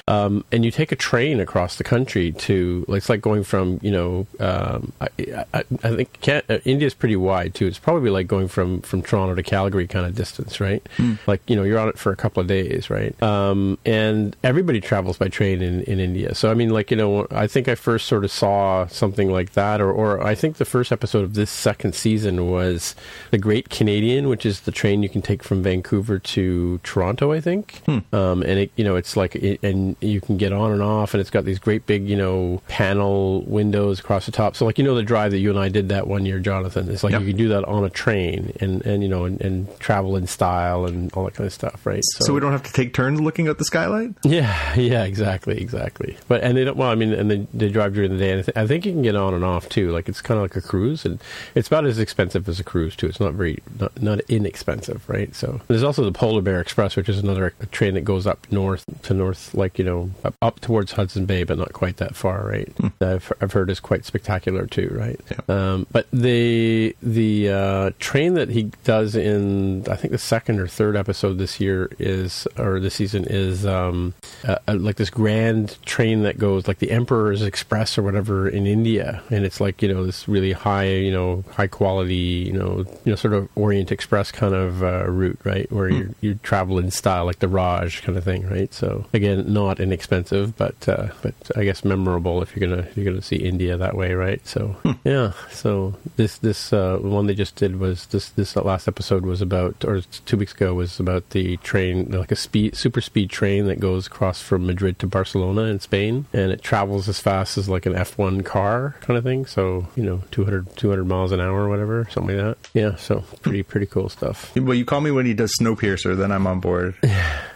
um, and you take a train across the country to. Like, it's like going from you know, um, I, I, I think can, uh, India's pretty wide too. It's probably like going from from Toronto to Calgary kind of distance, right? Like you know, you're on it for a couple of days, right? Um, and everybody travels by train in in India. So I mean, like you know, I think I first sort of saw something like that, or or I think the first episode of this second season was the Great Canadian, which is the train you can take from Vancouver to Toronto, I think. Um, and it, you know, it's like, it, and you can get on and off, and it's got these great big, you know, panel windows across the top. So like you know, the drive that you and I did that one year, Jonathan. It's like Yep. you can do that on a train, and and you know, and, and travel in style and all that kind of stuff, right? So we don't have to take turns looking at the skylight? Yeah, yeah, exactly, exactly. But and they don't. Well, I mean, and they, they drive during the day, and I, th- I think you can get on and off too. Like it's kind of like a cruise, and it's about as expensive as a cruise too. It's not very not, not inexpensive, right? So there's also the Polar Bear Express, which is another train that goes up north to north, like you know, up, up towards Hudson Bay, but not quite that far, right? That I've, I've heard is quite spectacular too, right? Yeah. Um, but the the uh, train that he does in I think the second or third episode this year is or this season is um, uh, uh, like this grand train that goes like the Emperor's Express or whatever in India, and it's like you know this really high you know high quality you know you know sort of Orient Express kind of uh, route, right? Where you you travel in style like the Raj kind of thing, right? So again, not inexpensive, but uh, but I guess memorable if you're gonna if you're gonna see India that way, right? So yeah, so this this uh, one they just did was this this last episode was about or two weeks ago was about the train like a speed super speed train that goes across from Madrid to Barcelona in Spain, and it travels as fast as like an F1 car kind of thing. So you know 200 200 miles an hour or whatever, something like that. Yeah, so pretty pretty cool stuff. Well, you call me when he does Snowpiercer, then I'm on board.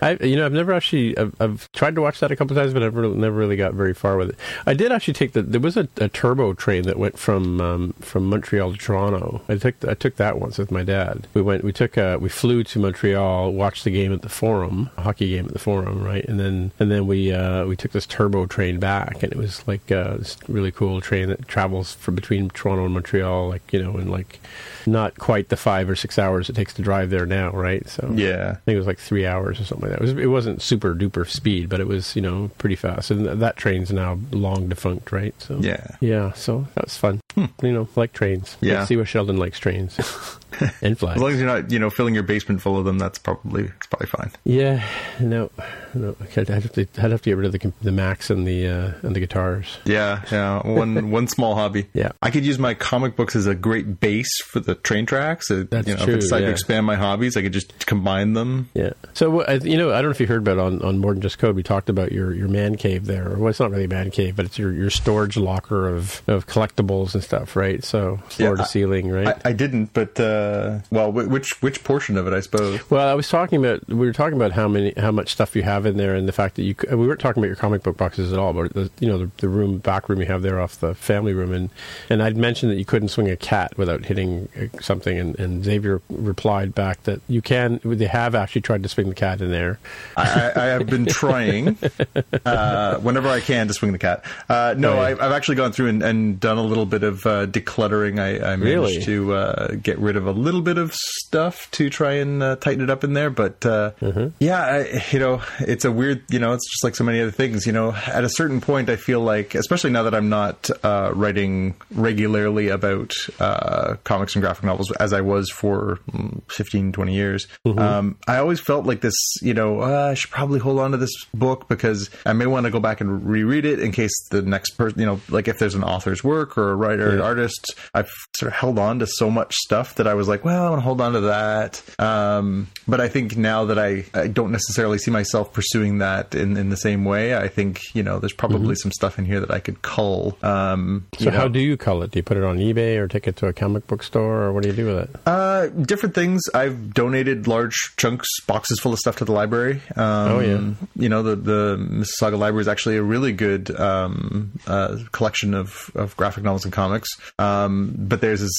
I, you know, I've never actually, I've, I've tried to watch that a couple of times, but I've really, never really got very far with it. I did actually take the, there was a, a turbo train that went from um, from Montreal to Toronto. I took I took that once with my dad. We went, we took, uh, we flew to Montreal, watched the game at the Forum, a hockey game at the Forum, right, and then and then we uh, we took this turbo train back, and it was like uh, this really cool train that travels from between Toronto and Montreal, like you know, in like not quite the five or six hours it takes to drive there now, right? So Yeah. I think it was like three hours or something like that. It, was, it wasn't super duper speed, but it was, you know, pretty fast. And th- that train's now long defunct, right? So Yeah. yeah. So that was fun. You know, like trains. Yeah. Let's see what Sheldon likes trains and flies. As long as you're not, you know, filling your basement full of them, that's probably it's probably fine. yeah. No. No. I'd have to. I'd have to get rid of the the Macs and the uh, and the guitars. Yeah, yeah. One one small hobby. Yeah. I could use my comic books as a great base for the train tracks. That's you know, true, if I decide yeah. to expand my hobbies, I could just combine them. Yeah. So you know, I don't know if you heard about on on more than just code. We talked about your your man cave there. Well, it's not really a man cave, but it's your your storage locker of of collectibles and stuff, right? So floor Yeah, to ceiling, right? I, I didn't, but uh, well, which which portion of it, I suppose. Well, I was talking about we were talking about how many how much stuff you have in there, and the fact that you we weren't talking about your comic book boxes at all, but the you know the, the room back room you have there off the family room, and and I'd mentioned that you couldn't swing a cat without hitting uh, something, and, and Xavier replied back that you can. They have actually tried to swing the cat in there. I, I, I have been trying uh, whenever I can to swing the cat. Uh, no, Oh, yeah. I, I've actually gone through and, and done a little bit of uh, decluttering. I, I managed Really? to uh, get rid of a little bit of stuff to try and uh, tighten it up in there. But uh, Mm-hmm. yeah, I, you know, it's a weird. You know, it's just like so many other things. You know, at a certain point, I feel like, especially now that I'm not uh, writing regularly about uh, comics and graphic novels as I was for mm, 15, 20 years, Mm-hmm. um, I always felt like this. You know, uh, I should probably hold on to this book because I may want to go back and reread it in case the next person, you know, like if there's an author's work or a writer, an artist. I've sort of held on to so much stuff that I was like, well, I want to hold on to that. Um, but I think now that I, I don't necessarily see myself pursuing that in, in the same way, I think, you know, there's probably some stuff in here that I could cull. Um, So you know, how do you cull it? Do you put it on eBay or take it to a comic book store, or what do you do with it? Uh, different things. I've donated large chunks, boxes full of stuff to the library. Um, Oh, yeah. Um, you know, the the Mississauga Library is actually a really good um, uh, collection of, of graphic novels and comics. Um, but theirs is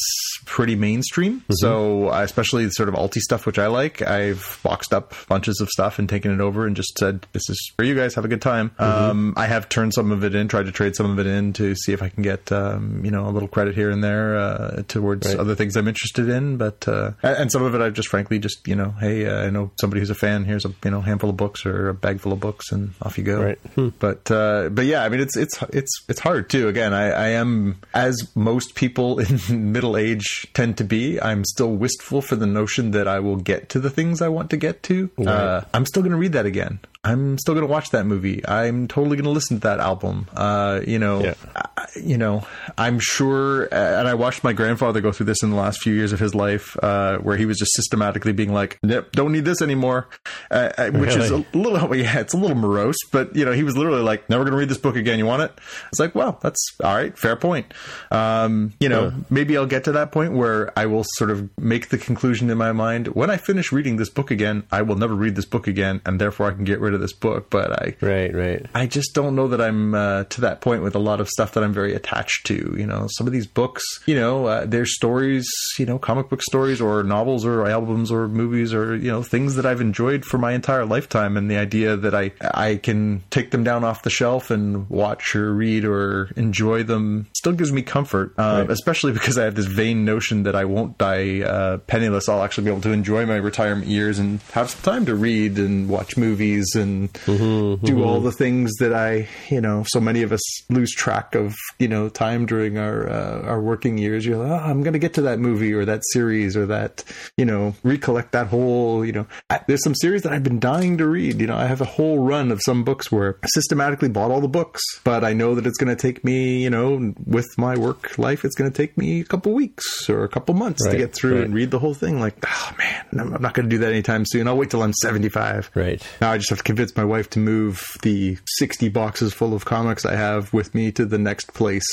pretty mainstream. So, uh, especially sort of alty stuff, which I like, I've boxed up bunches of stuff and taken it over and just said, "This is for you guys. Have a good time." Um, I have turned some of it in, tried to trade some of it in to see if I can get um, you know a little credit here and there uh, towards Right. other things I'm interested in. But uh, and and some of it I've just frankly just you know, hey, uh, I know somebody who's a fan. Here's a you know handful of books or a bag full of books, and off you go. Right. Hmm. But uh, but yeah, I mean it's it's it's it's hard too. Again, I, I am as most people in middle age tend to be. I'm still wistful for the notion that I will get to the things I want to get to. Uh, I'm still going to read that again. I'm still going to watch that movie. I'm totally going to listen to that album. Uh, you know, Yeah. I- you know, I'm sure, uh, and I watched my grandfather go through this in the last few years of his life, uh, where he was just systematically being like, "Nope, don't need this anymore," uh, uh, which is a little, yeah, it's a little morose, but you know, he was literally like, "Never going to read this book again. You want it?" It's like, well, that's all right, fair point. Um, you know, maybe I'll get to that point where I will sort of make the conclusion in my mind when I finish reading this book again, I will never read this book again, and therefore I can get rid of this book. But I, Right, right. I just don't know that I'm uh, to that point with a lot of stuff that I'm very attached to. You know, some of these books, you know, uh, they're stories, you know, comic book stories or novels or albums or movies or you know things that I've enjoyed for my entire lifetime, and the idea that I I can take them down off the shelf and watch or read or enjoy them still gives me comfort. Uh, Right. Especially because I have this vain notion that I won't die uh, penniless. I'll actually be able to enjoy my retirement years and have some time to read and watch movies and mm-hmm, do all mm-hmm. the things that I, you know, so many of us lose track of, you know, time during our uh, our working years. You're like, oh, I'm going to get to that movie or that series or that, you know, recollect that whole, you know, I, there's some series that I've been dying to read. You know, I have a whole run of some books where I systematically bought all the books, but I know that it's going to take me, you know, with my work life, it's going to take me a couple weeks or a couple months to get through right. and read the whole thing. Like, oh man, I'm I'm not going to do that anytime soon. I'll wait till I'm 75. Right. Now I just have to convince my wife to move the 60 boxes full of comics I have with me to the next place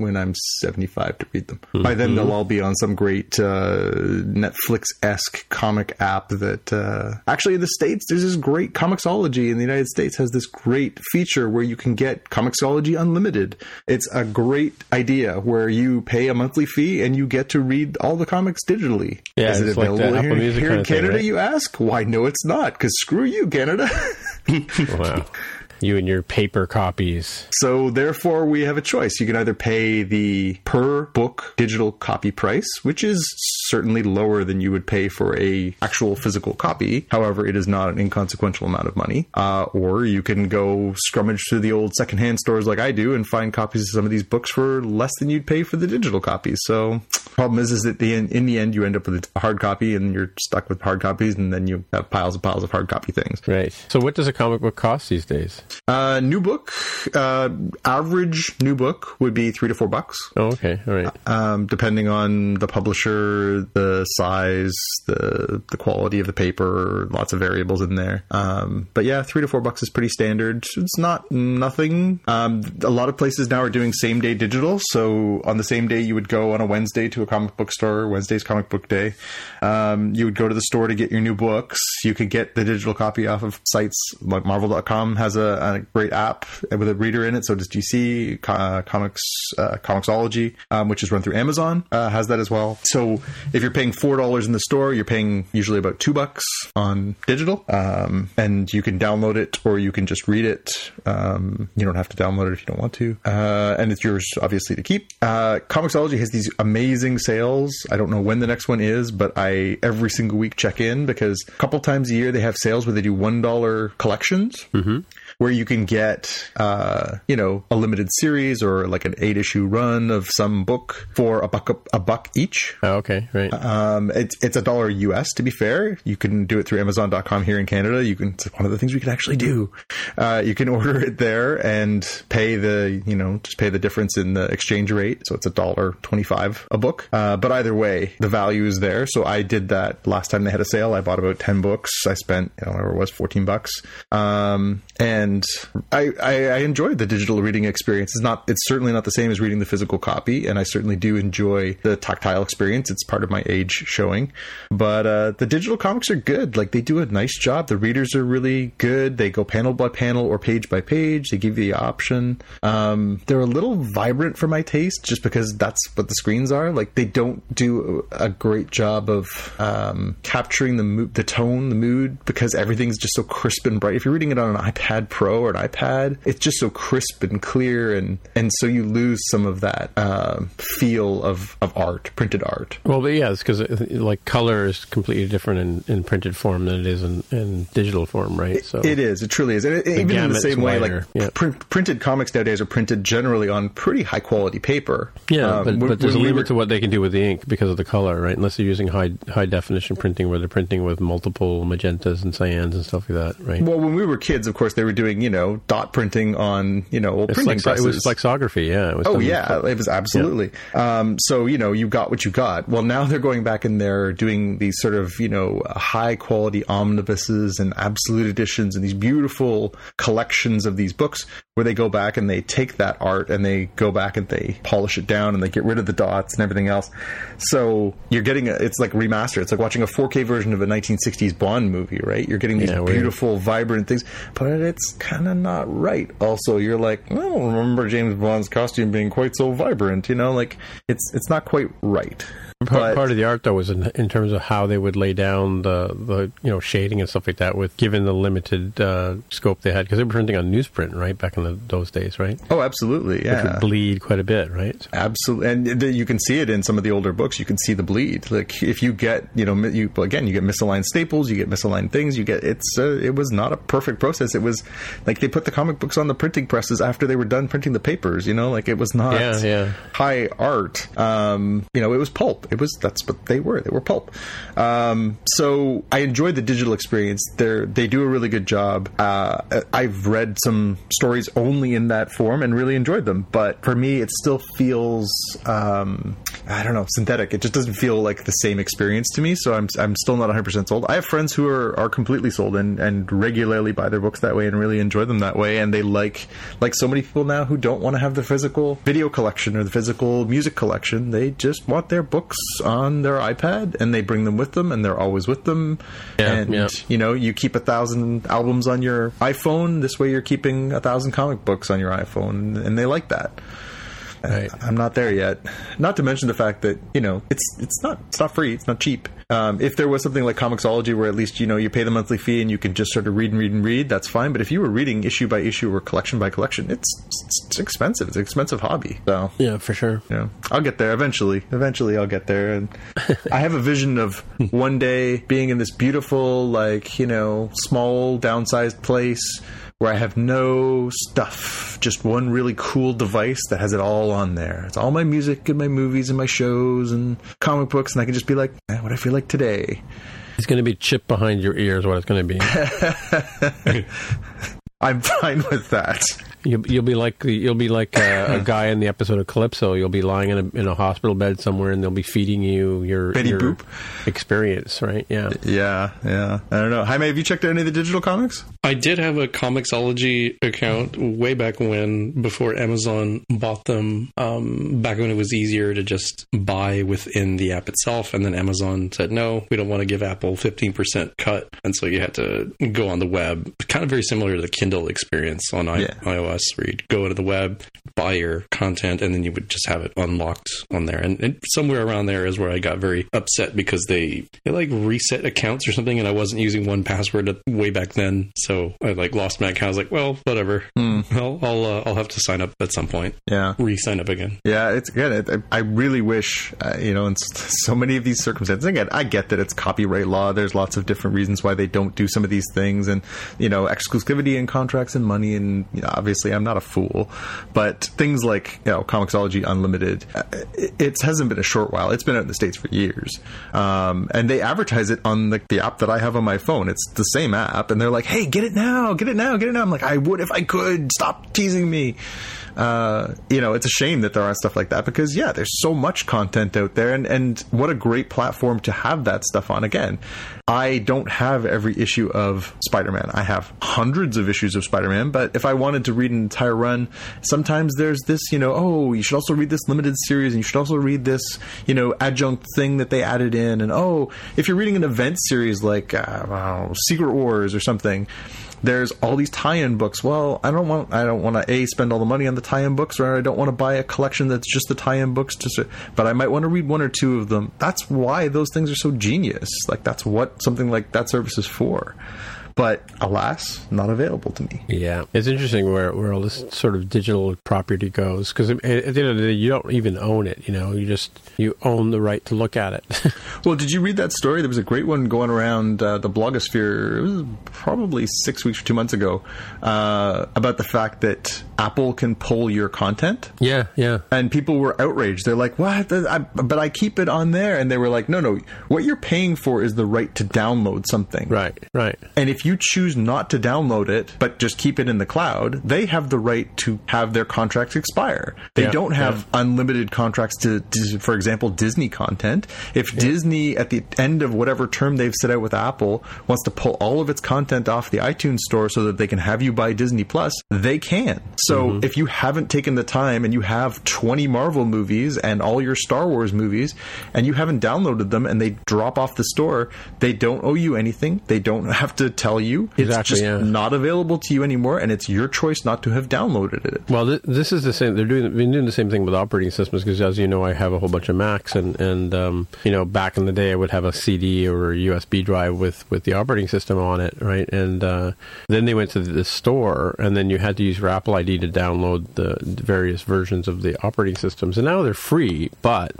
when I'm 75 to read them. By then they'll all be on some great uh, Netflix esque comic app that uh, actually in the States there's this great Comixology in the United States has this great feature where you can get Comixology Unlimited. It's a great idea where you pay a monthly fee and you get to read all the comics digitally. Yeah, Is it it's like available Apple here, here in of thing, Canada, right? you ask? Why, no, it's not, because screw you, Canada. Wow. You and your paper copies. so, therefore, we have a choice. You can either pay the per book digital copy price, which is certainly lower than you would pay for a actual physical copy. However, it is not an inconsequential amount of money. Uh, or you can go scrummage through the old secondhand stores like I do and find copies of some of these books for less than you'd pay for the digital copies. So, problem is, is that the in the end you end up with a hard copy and you're stuck with hard copies, and then you have piles and piles of hard copy things. Right. So, what does a comic book cost these days? Uh, new book, uh, average new book would be three to four bucks, Oh, okay. All right. um, depending on the publisher, the size, the the quality of the paper. Lots of variables in there. Um, but yeah, three to four bucks is pretty standard. It's not nothing. Um, a lot of places now are doing same day digital. So on the same day, you would go on a Wednesday to a comic book store. Wednesday's comic book day. Um, you would go to the store to get your new books. You could get the digital copy off of sites like Marvel.com has a, a great app with a reader in it. So does DC uh, Comics uh, Comixology, um, which is run through Amazon, uh, has that as well. So if you're paying four dollars in the store, you're paying usually about two bucks on digital, um, and you can download it or you can just read it. Um, you don't have to download it if you don't want to, uh, and it's yours obviously to keep. Uh, Comixology has these amazing sales. I don't know when the next one is, but I every single week check in because a couple times a year they have sales where they do one dollar collections where you can get, uh, you know, a limited series or like an eight issue run of some book for a buck a buck each. Oh, okay. Right. Um, it's it's a dollar US to be fair. You can do it through Amazon.com here in Canada. You can it's one of the things we can actually do. Uh, you can order it there and pay the you know just pay the difference in the exchange rate. So it's a dollar twenty five a book. Uh, but either way, the value is there. So I did that last time they had a sale. I bought about ten books. I spent you know whatever it was fourteen bucks. Um, and and I, I, I enjoyed the digital reading experience. It's not, it's certainly not the same as reading the physical copy, and I certainly do enjoy the tactile experience. It's part of my age showing, but uh, the digital comics are good. Like they do a nice job. The readers are really good. They go panel by panel or page by page. They give you the option. Um, they're a little vibrant for my taste, just because that's what the screens are. Like they don't do a great job of um, capturing the mo- the tone, the mood, because everything's just so crisp and bright. If you're reading it on an iPad Pro or an iPad, it's just so crisp and clear, and and so you lose some of that uh, feel of of art, printed art. Well, but yeah, it's because like color is completely different in, in printed form than it is in, in digital form, right? So it is. It truly is. And it, even in the same way, like yeah. pr- printed comics nowadays are printed generally on pretty high quality paper. Yeah, Um, but, but there's a when we limit were- to what they can do with the ink because of the color, right? Unless they're using high high definition printing, where they're printing with multiple magentas and cyans and stuff like that, right? Well, when we were kids, of course, they were doing you know dot printing on you know old it's printing like, it was flexography, yeah. It was Oh yeah, it was absolutely. Um, so you know, you got what you got. Well, now they're going back and they're doing these sort of you know high quality omnibuses and absolute editions and these beautiful collections of these books where they go back and they take that art and they go back and they polish it down and they get rid of the dots and everything else. So you're getting a, it's like remastered. It's like watching a 4K version of a 1960s Bond movie, right? You're getting these Yeah, beautiful, vibrant things, but it's kind of not right. Also, you're like, I don't remember James Bond's costume being quite so vibrant. You know, like it's it's not quite right. Part, part of the art, though, was in, in terms of how they would lay down the, the you know shading and stuff like that, with given the limited uh, scope they had, because they were printing on newsprint, right, back in the, those days, right? Oh, absolutely, Which yeah. would bleed quite a bit, right? Absolutely, and you can see it in some of the older books. You can see the bleed. Like if you get, you know, mi- you again, you get misaligned staples, you get misaligned things. You get it's. Uh, it was not a perfect process. It was like they put the comic books on the printing presses after they were done printing the papers. You know, like it was not Yeah, yeah. high art. Um, you know, it was pulp. It was that's what they were. They were pulp. Um, so I enjoyed the digital experience. They they do a really good job. Uh, I've read some stories only in that form and really enjoyed them. But for me, it still feels um, I don't know synthetic. It just doesn't feel like the same experience to me. So I'm I'm still not 100 percent sold. I have friends who are, are completely sold and and regularly buy their books that way and really enjoy them that way. And they like like so many people now who don't want to have the physical video collection or the physical music collection. They just want their books on their iPad and they bring them with them and they're always with them. Yeah, and yeah. you know, you keep a thousand albums on your iPhone. This way, you're keeping a thousand comic books on your iPhone, and they like that. Right. I'm not there yet. Not to mention the fact that you know it's it's not it's not free. It's not cheap. Um, if there was something like Comixology, where at least you know you pay the monthly fee and you can just sort of read and read and read, that's fine. But if you were reading issue by issue or collection by collection, it's it's expensive. It's an expensive hobby. So Yeah, for sure. you know, I'll get there eventually. Eventually, I'll get there. And I have a vision of one day being in this beautiful, like, you know, small, downsized place where I have no stuff, just one really cool device that has it all on there. It's all my music and my movies and my shows and comic books, and I can just be like, eh, what I feel like today. It's going to be chip behind your ears. What it's going to be. I'm fine with that. You'll, you'll be like the, you'll be like a, a guy in the episode of Calypso. You'll be lying in a, in a hospital bed somewhere, and they'll be feeding you your Betty your Boop? experience, right? Yeah. Yeah, yeah. I don't know. Jaime, have you checked out any of the digital comics? I did have a Comixology account way back when, before Amazon bought them. Um, back when it was easier to just buy within the app itself, and then Amazon said no, we don't want to give Apple fifteen percent cut, and so you had to go on the web. Kind of very similar to the Kindle experience on I- Yeah. iOS, where you'd go to the web, buy your content, and then you would just have it unlocked on there. And, and somewhere around there is where I got very upset because they they like reset accounts or something, and I wasn't using 1Password way back then, so I like lost my account. I was like, well, whatever. Well, I'll uh, I'll have to sign up at some point, Yeah. re-sign up again. Yeah, it's again. It, I really wish, uh, you know, in so many of these circumstances. Again, I get that it's copyright law. There's lots of different reasons why they don't do some of these things, and you know, exclusivity and contracts and money. And you know, obviously, I'm not a fool, but things like you know, Comixology Unlimited, uh, it, it hasn't been a short while. It's been out in the states for years, um, and they advertise it on the, the app that I have on my phone. It's the same app, and they're like, "Hey, get it now, get it now, get it now." I'm like, "I would if I could. Stop teasing me." Uh, you know, it's a shame that there aren't stuff like that because yeah, there's so much content out there, and and what a great platform to have that stuff on. Again, I don't have every issue of Spider-Man. I have hundreds of issues of Spider-Man, but if I wanted to read an entire run, sometimes there's this, you know, oh, you should also read this limited series, and you should also read this, you know, adjunct thing that they added in, and oh, if you're reading an event series like uh, know, Secret Wars or something there's all these tie-in books. Well, I don't want I don't want to a spend all the money on the tie-in books, or I don't want to buy a collection that's just the tie-in books. Just, but I might want to read one or two of them. That's why those things are so genius. Like that's what something like that service is for but alas, not available to me. Yeah, it's interesting where, where all this sort of digital property goes because at the end of the day, you don't even own it. You know, you just you own the right to look at it. well, did you read that story? There was a great one going around uh, the blogosphere. It was probably six weeks or two months ago uh, about the fact that Apple can pull your content. Yeah, yeah. And people were outraged. They're like, "What? I, but I keep it on there." And they were like, "No, no. What you're paying for is the right to download something." Right, right. And if you choose not to download it, but just keep it in the cloud, they have the right to have their contracts expire. They yeah, don't have yeah. unlimited contracts to, to, for example, Disney content. If yeah. Disney, at the end of whatever term they've set out with Apple, wants to pull all of its content off the iTunes store so that they can have you buy Disney Plus, they can. So mm-hmm. if you haven't taken the time and you have 20 Marvel movies and all your Star Wars movies and you haven't downloaded them and they drop off the store, they don't owe you anything. They don't have to tell you. It's exactly, just yeah. not available to you anymore, and it's your choice not to have downloaded it. Well, th- this is the same. They're doing been doing the same thing with operating systems because, as you know, I have a whole bunch of Macs, and and um, you know, back in the day, I would have a CD or a USB drive with with the operating system on it, right? And uh, then they went to the store, and then you had to use your Apple ID to download the various versions of the operating systems, and now they're free, but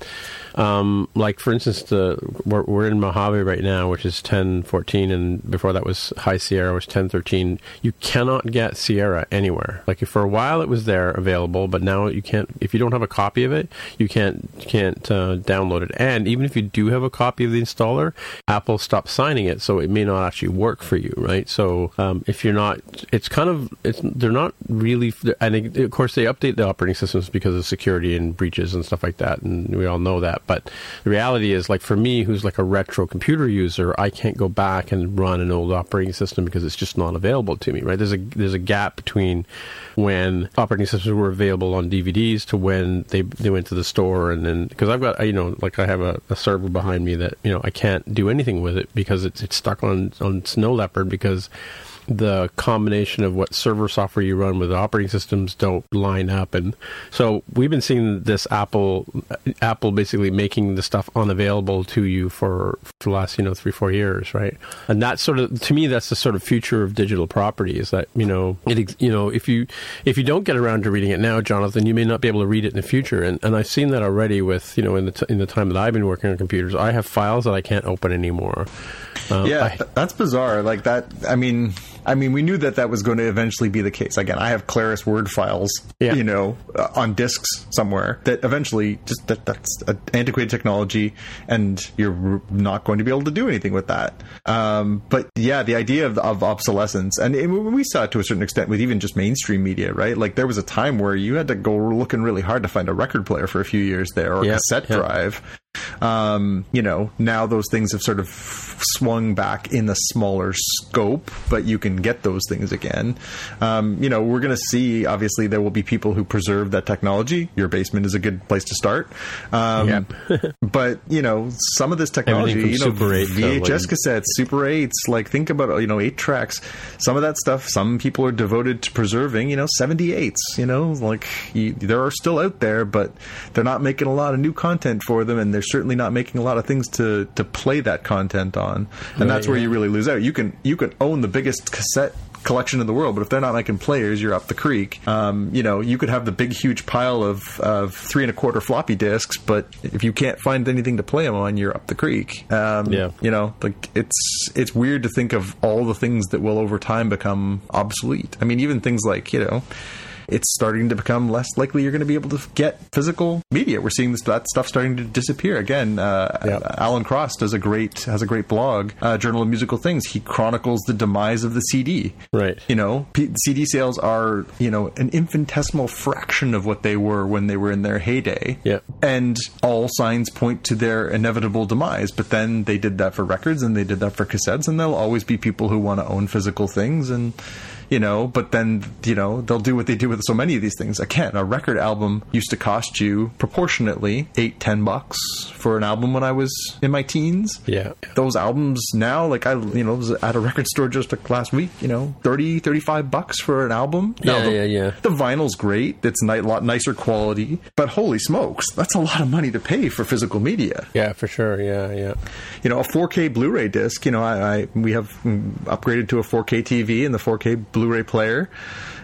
um, like for instance, the we're, we're, in Mojave right now, which is 1014, and before that was High Sierra, was 1013. You cannot get Sierra anywhere. Like for a while, it was there available, but now you can't. If you don't have a copy of it, you can't can't uh, download it. And even if you do have a copy of the installer, Apple stopped signing it, so it may not actually work for you, right? So um, if you're not, it's kind of it's they're not really. And of course, they update the operating systems because of security and breaches and stuff like that, and we all know that. But the reality is, like for me, who's like a retro computer user, I can't go back and run an old operating system because it's just not available to me. Right? There's a there's a gap between when operating systems were available on DVDs to when they they went to the store, and then because I've got you know like I have a, a server behind me that you know I can't do anything with it because it's it's stuck on on Snow Leopard because the combination of what server software you run with operating systems don't line up. And so we've been seeing this apple apple basically making the stuff unavailable to you for, for the last you know three four years right? And that's sort of to me that's the sort of future of digital property is that you know it you know if you if you don't get around to reading it now jonathan you may not be able to read it in the future. And and i've seen that already with you know in the t- in the time that i've been working on computers i have files that i can't open anymore. Uh, yeah I, that's bizarre. Like that i mean I mean, we knew that that was going to eventually be the case. Again, I have Claris Word files, yeah. you know, uh, on disks somewhere that eventually just that that's antiquated technology, and you're not going to be able to do anything with that. Um, but yeah, the idea of, of obsolescence, and it, we saw it to a certain extent with even just mainstream media, right? Like there was a time where you had to go looking really hard to find a record player for a few years there, or a cassette drive. Um, you know, now those things have sort of swung back in a smaller scope, but you can get those things again. Um, you know, we're going to see, obviously, there will be people who preserve that technology. Your basement is a good place to start. Um, yep. but, you know, some of this technology, you know, Super 8 VHS cassettes, Super 8s, like think about, you know, 8 tracks, some of that stuff, some people are devoted to preserving, you know, 78s, you know, like you, there are still out there, but they're not making a lot of new content for them, and they're certainly not making a lot of things to, to play that content on on, and right, that's where yeah. you really lose out. You can you can own the biggest cassette collection in the world, but if they're not making players, you're up the creek. Um, you know, you could have the big, huge pile of, of three and a quarter floppy disks, but if you can't find anything to play them on, you're up the creek. Um, yeah. You know, like it's it's weird to think of all the things that will over time become obsolete. I mean, even things like you know it's starting to become less likely you're going to be able to get physical media. We're seeing this, that stuff starting to disappear again. Uh, Yep. Alan Cross does a great has a great blog, uh, Journal of Musical Things. He chronicles the demise of the CD. Right. You know, P- CD sales are you know an infinitesimal fraction of what they were when they were in their heyday. Yep. And all signs point to their inevitable demise. But then they did that for records and they did that for cassettes, and there'll always be people who want to own physical things and. You know, but then you know they'll do what they do with so many of these things. Again, a record album used to cost you proportionately eight, ten bucks for an album when I was in my teens Yeah. those albums now like i you know was at a record store just like last week you know 30 35 bucks for an album Now, Yeah, the, yeah, yeah. the vinyl's great it's a lot nicer quality but holy smokes that's a lot of money to pay for physical media Yeah, for sure. Yeah, yeah. you know a 4k blu-ray disc you know i, I we have mm, upgraded to a 4k tv and the 4k blu-ray player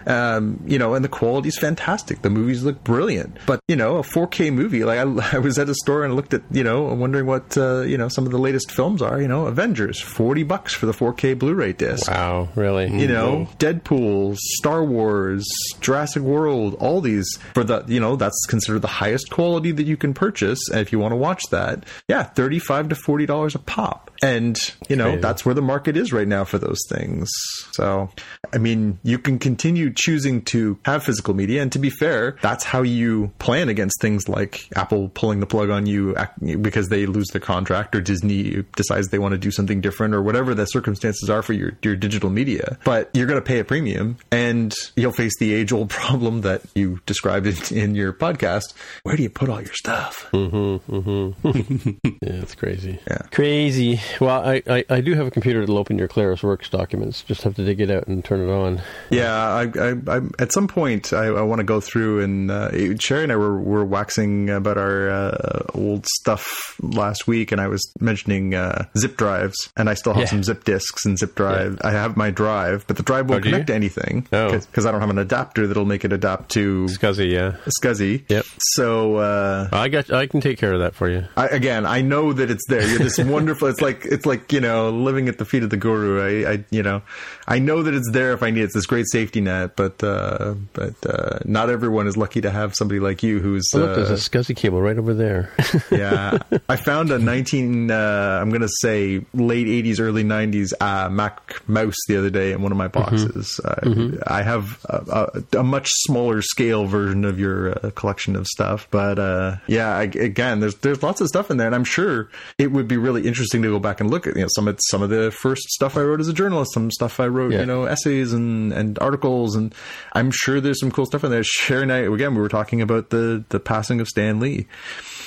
um, you know and the quality's fantastic the movies look brilliant but you know a 4k movie like i, I was at a store and looked at you know wondering what uh, you know some of the latest films are you know avengers 40 bucks for the 4k blu-ray disc Wow, really? you know, Deadpool, Star Wars, Jurassic World, all these for the, you know, that's considered the highest quality that you can purchase. And if you want to watch that, yeah, 35 to $40 a pop. And, you know, Crazy. that's where the market is right now for those things. So, I mean, you can continue choosing to have physical media. And to be fair, that's how you plan against things like Apple pulling the plug on you because they lose their contract or Disney decides they want to do something different or whatever the circumstances are for your, your digital media. But you're going to pay a premium and you'll face the age old problem that you described in, in your podcast. Where do you put all your stuff? Mm-hmm, mm-hmm. Yeah, it's crazy. Yeah. Crazy. Well, I, I, I do have a computer that'll open your Claris Works documents. Just have to dig it out and turn it on. Yeah, I, I, I, at some point I, I want to go through and uh, Sherry and I were, were waxing about our uh, old stuff last week, and I was mentioning uh, zip drives, and I still have Yeah. some zip disks and zip drive. I have my drive, but the drive won't Oh, do you? connect to anything Oh. because I don't have an adapter that'll make it adapt to Scuzzy, yeah. SCSI. Yep. So uh, I got. I can take care of that for you. I, again, I know that it's there. You're this wonderful. It's like it's like you know living at the feet of the guru. I, I you know, I know that it's there if I need it. It's this great safety net, but uh, but uh, not everyone is lucky to have somebody like you who's. Oh, look, there's uh, a Scuzzy cable right over there. yeah, I found a 19. Uh, I'm gonna say late 80s, early 90s uh, Mac mouse the other day in one of my boxes. Uh, I have a, a, a much smaller scale version of your uh, collection of stuff, but uh, yeah, I, again, there's there's lots of stuff in there, and I'm sure it would be really interesting to go back and look at you know some of some of the first stuff I wrote as a journalist, some stuff I wrote, Yeah. you know, essays and and articles, and I'm sure there's some cool stuff in there. Sherry and I again, we were talking about the the passing of Stan Lee.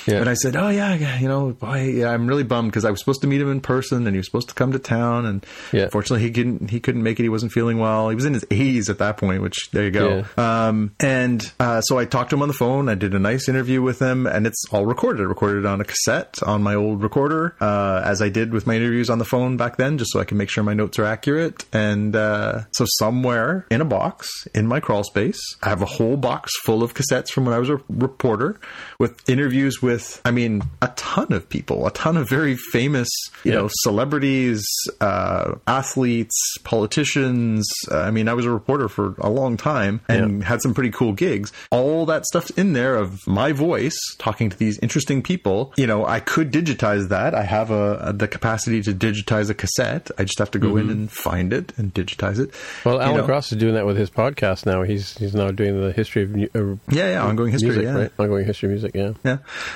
Yeah. And I said, "Oh yeah, yeah, you know, boy, yeah, I'm really bummed because I was supposed to meet him in person, and he was supposed to come to town, and Yeah. unfortunately, he couldn't. He couldn't make it. He wasn't feeling well. He was in his 80s at that point. Which there you go. Um, and uh, so I talked to him on the phone. I did a nice interview with him, and it's all recorded. I recorded on a cassette on my old recorder, uh, as I did with my interviews on the phone back then, just so I can make sure my notes are accurate. And uh, so somewhere in a box in my crawl space, I have a whole box full of cassettes from when I was a reporter with interviews with, I mean, a ton of people, a ton of very famous, you know, celebrities, uh, athletes, politicians. Uh, I mean, I was a reporter for a long time and had some pretty cool gigs. All that stuff's in there of my voice talking to these interesting people. You know, I could digitize that. I have a, a- the capacity to digitize a cassette. I just have to go in and find it and digitize it. Mm-hmm. Well, You Alan know, Cross is doing that with his podcast now. He's he's now doing the history of uh, Yeah, yeah, ongoing history. music, yeah. right? Ongoing history of music. Yeah. Yeah.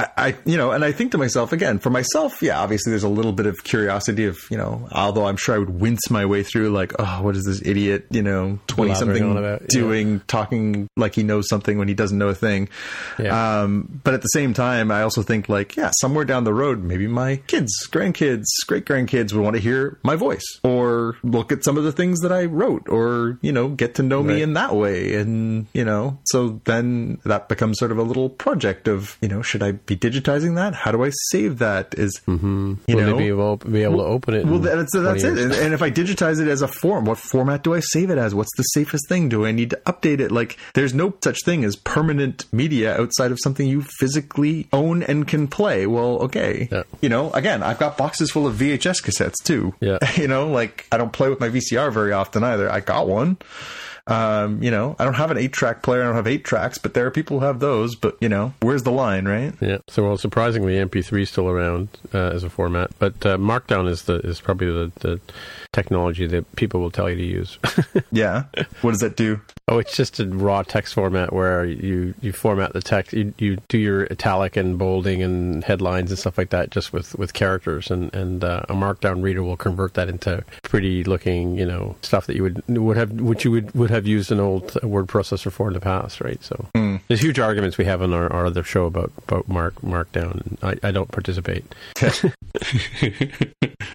I, I, you know, and I think to myself again, for myself, yeah, obviously there's a little bit of curiosity of, you know, although I'm sure I would wince my way through like, oh, what is this idiot, you know, 20 something yeah. doing, talking like he knows something when he doesn't know a thing. Yeah. Um, but at the same time, I also think like, yeah, somewhere down the road, maybe my kids, grandkids, great grandkids would want to hear my voice or look at some of the things that I wrote or, you know, get to know me in that way. And, you know, so then that becomes sort of a little project of, you know, should I be digitizing that? How do I save that? Is, mm-hmm. you Will know, be able, be able to open it? well, that's, that's it. And, and if I digitize it as a form, what format do I save it as? What's the safest thing? Do I need to update it? Like, there's no such thing as permanent media outside of something you physically own and can play. Well, okay. Yeah. You know, again, I've got boxes full of VHS cassettes too. Yeah. You know, like I don't play with my VCR very often either. I got one. Um, you know, I don't have an eight track player. I don't have eight tracks, but there are people who have those. But you know, where's the line, right? Yeah. So well, surprisingly, MP3 is still around uh, as a format, but uh, Markdown is the is probably the, the technology that people will tell you to use. yeah. What does that do? Oh, it's just a raw text format where you, you format the text. You, you do your italic and bolding and headlines and stuff like that just with, with characters, and and uh, a Markdown reader will convert that into pretty looking, you know, stuff that you would would have which you would would have used an old word processor for in the past, right? So mm. there's huge arguments we have on our, our other show about about Mark Markdown. I, I don't participate.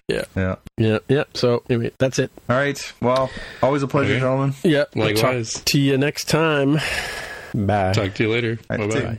yeah, yeah, yeah, yeah. So anyway, that's it. All right. Well, always a pleasure, okay. gentlemen. Yeah, likewise. Talk to you next time. Bye. Talk to you later. Bye bye.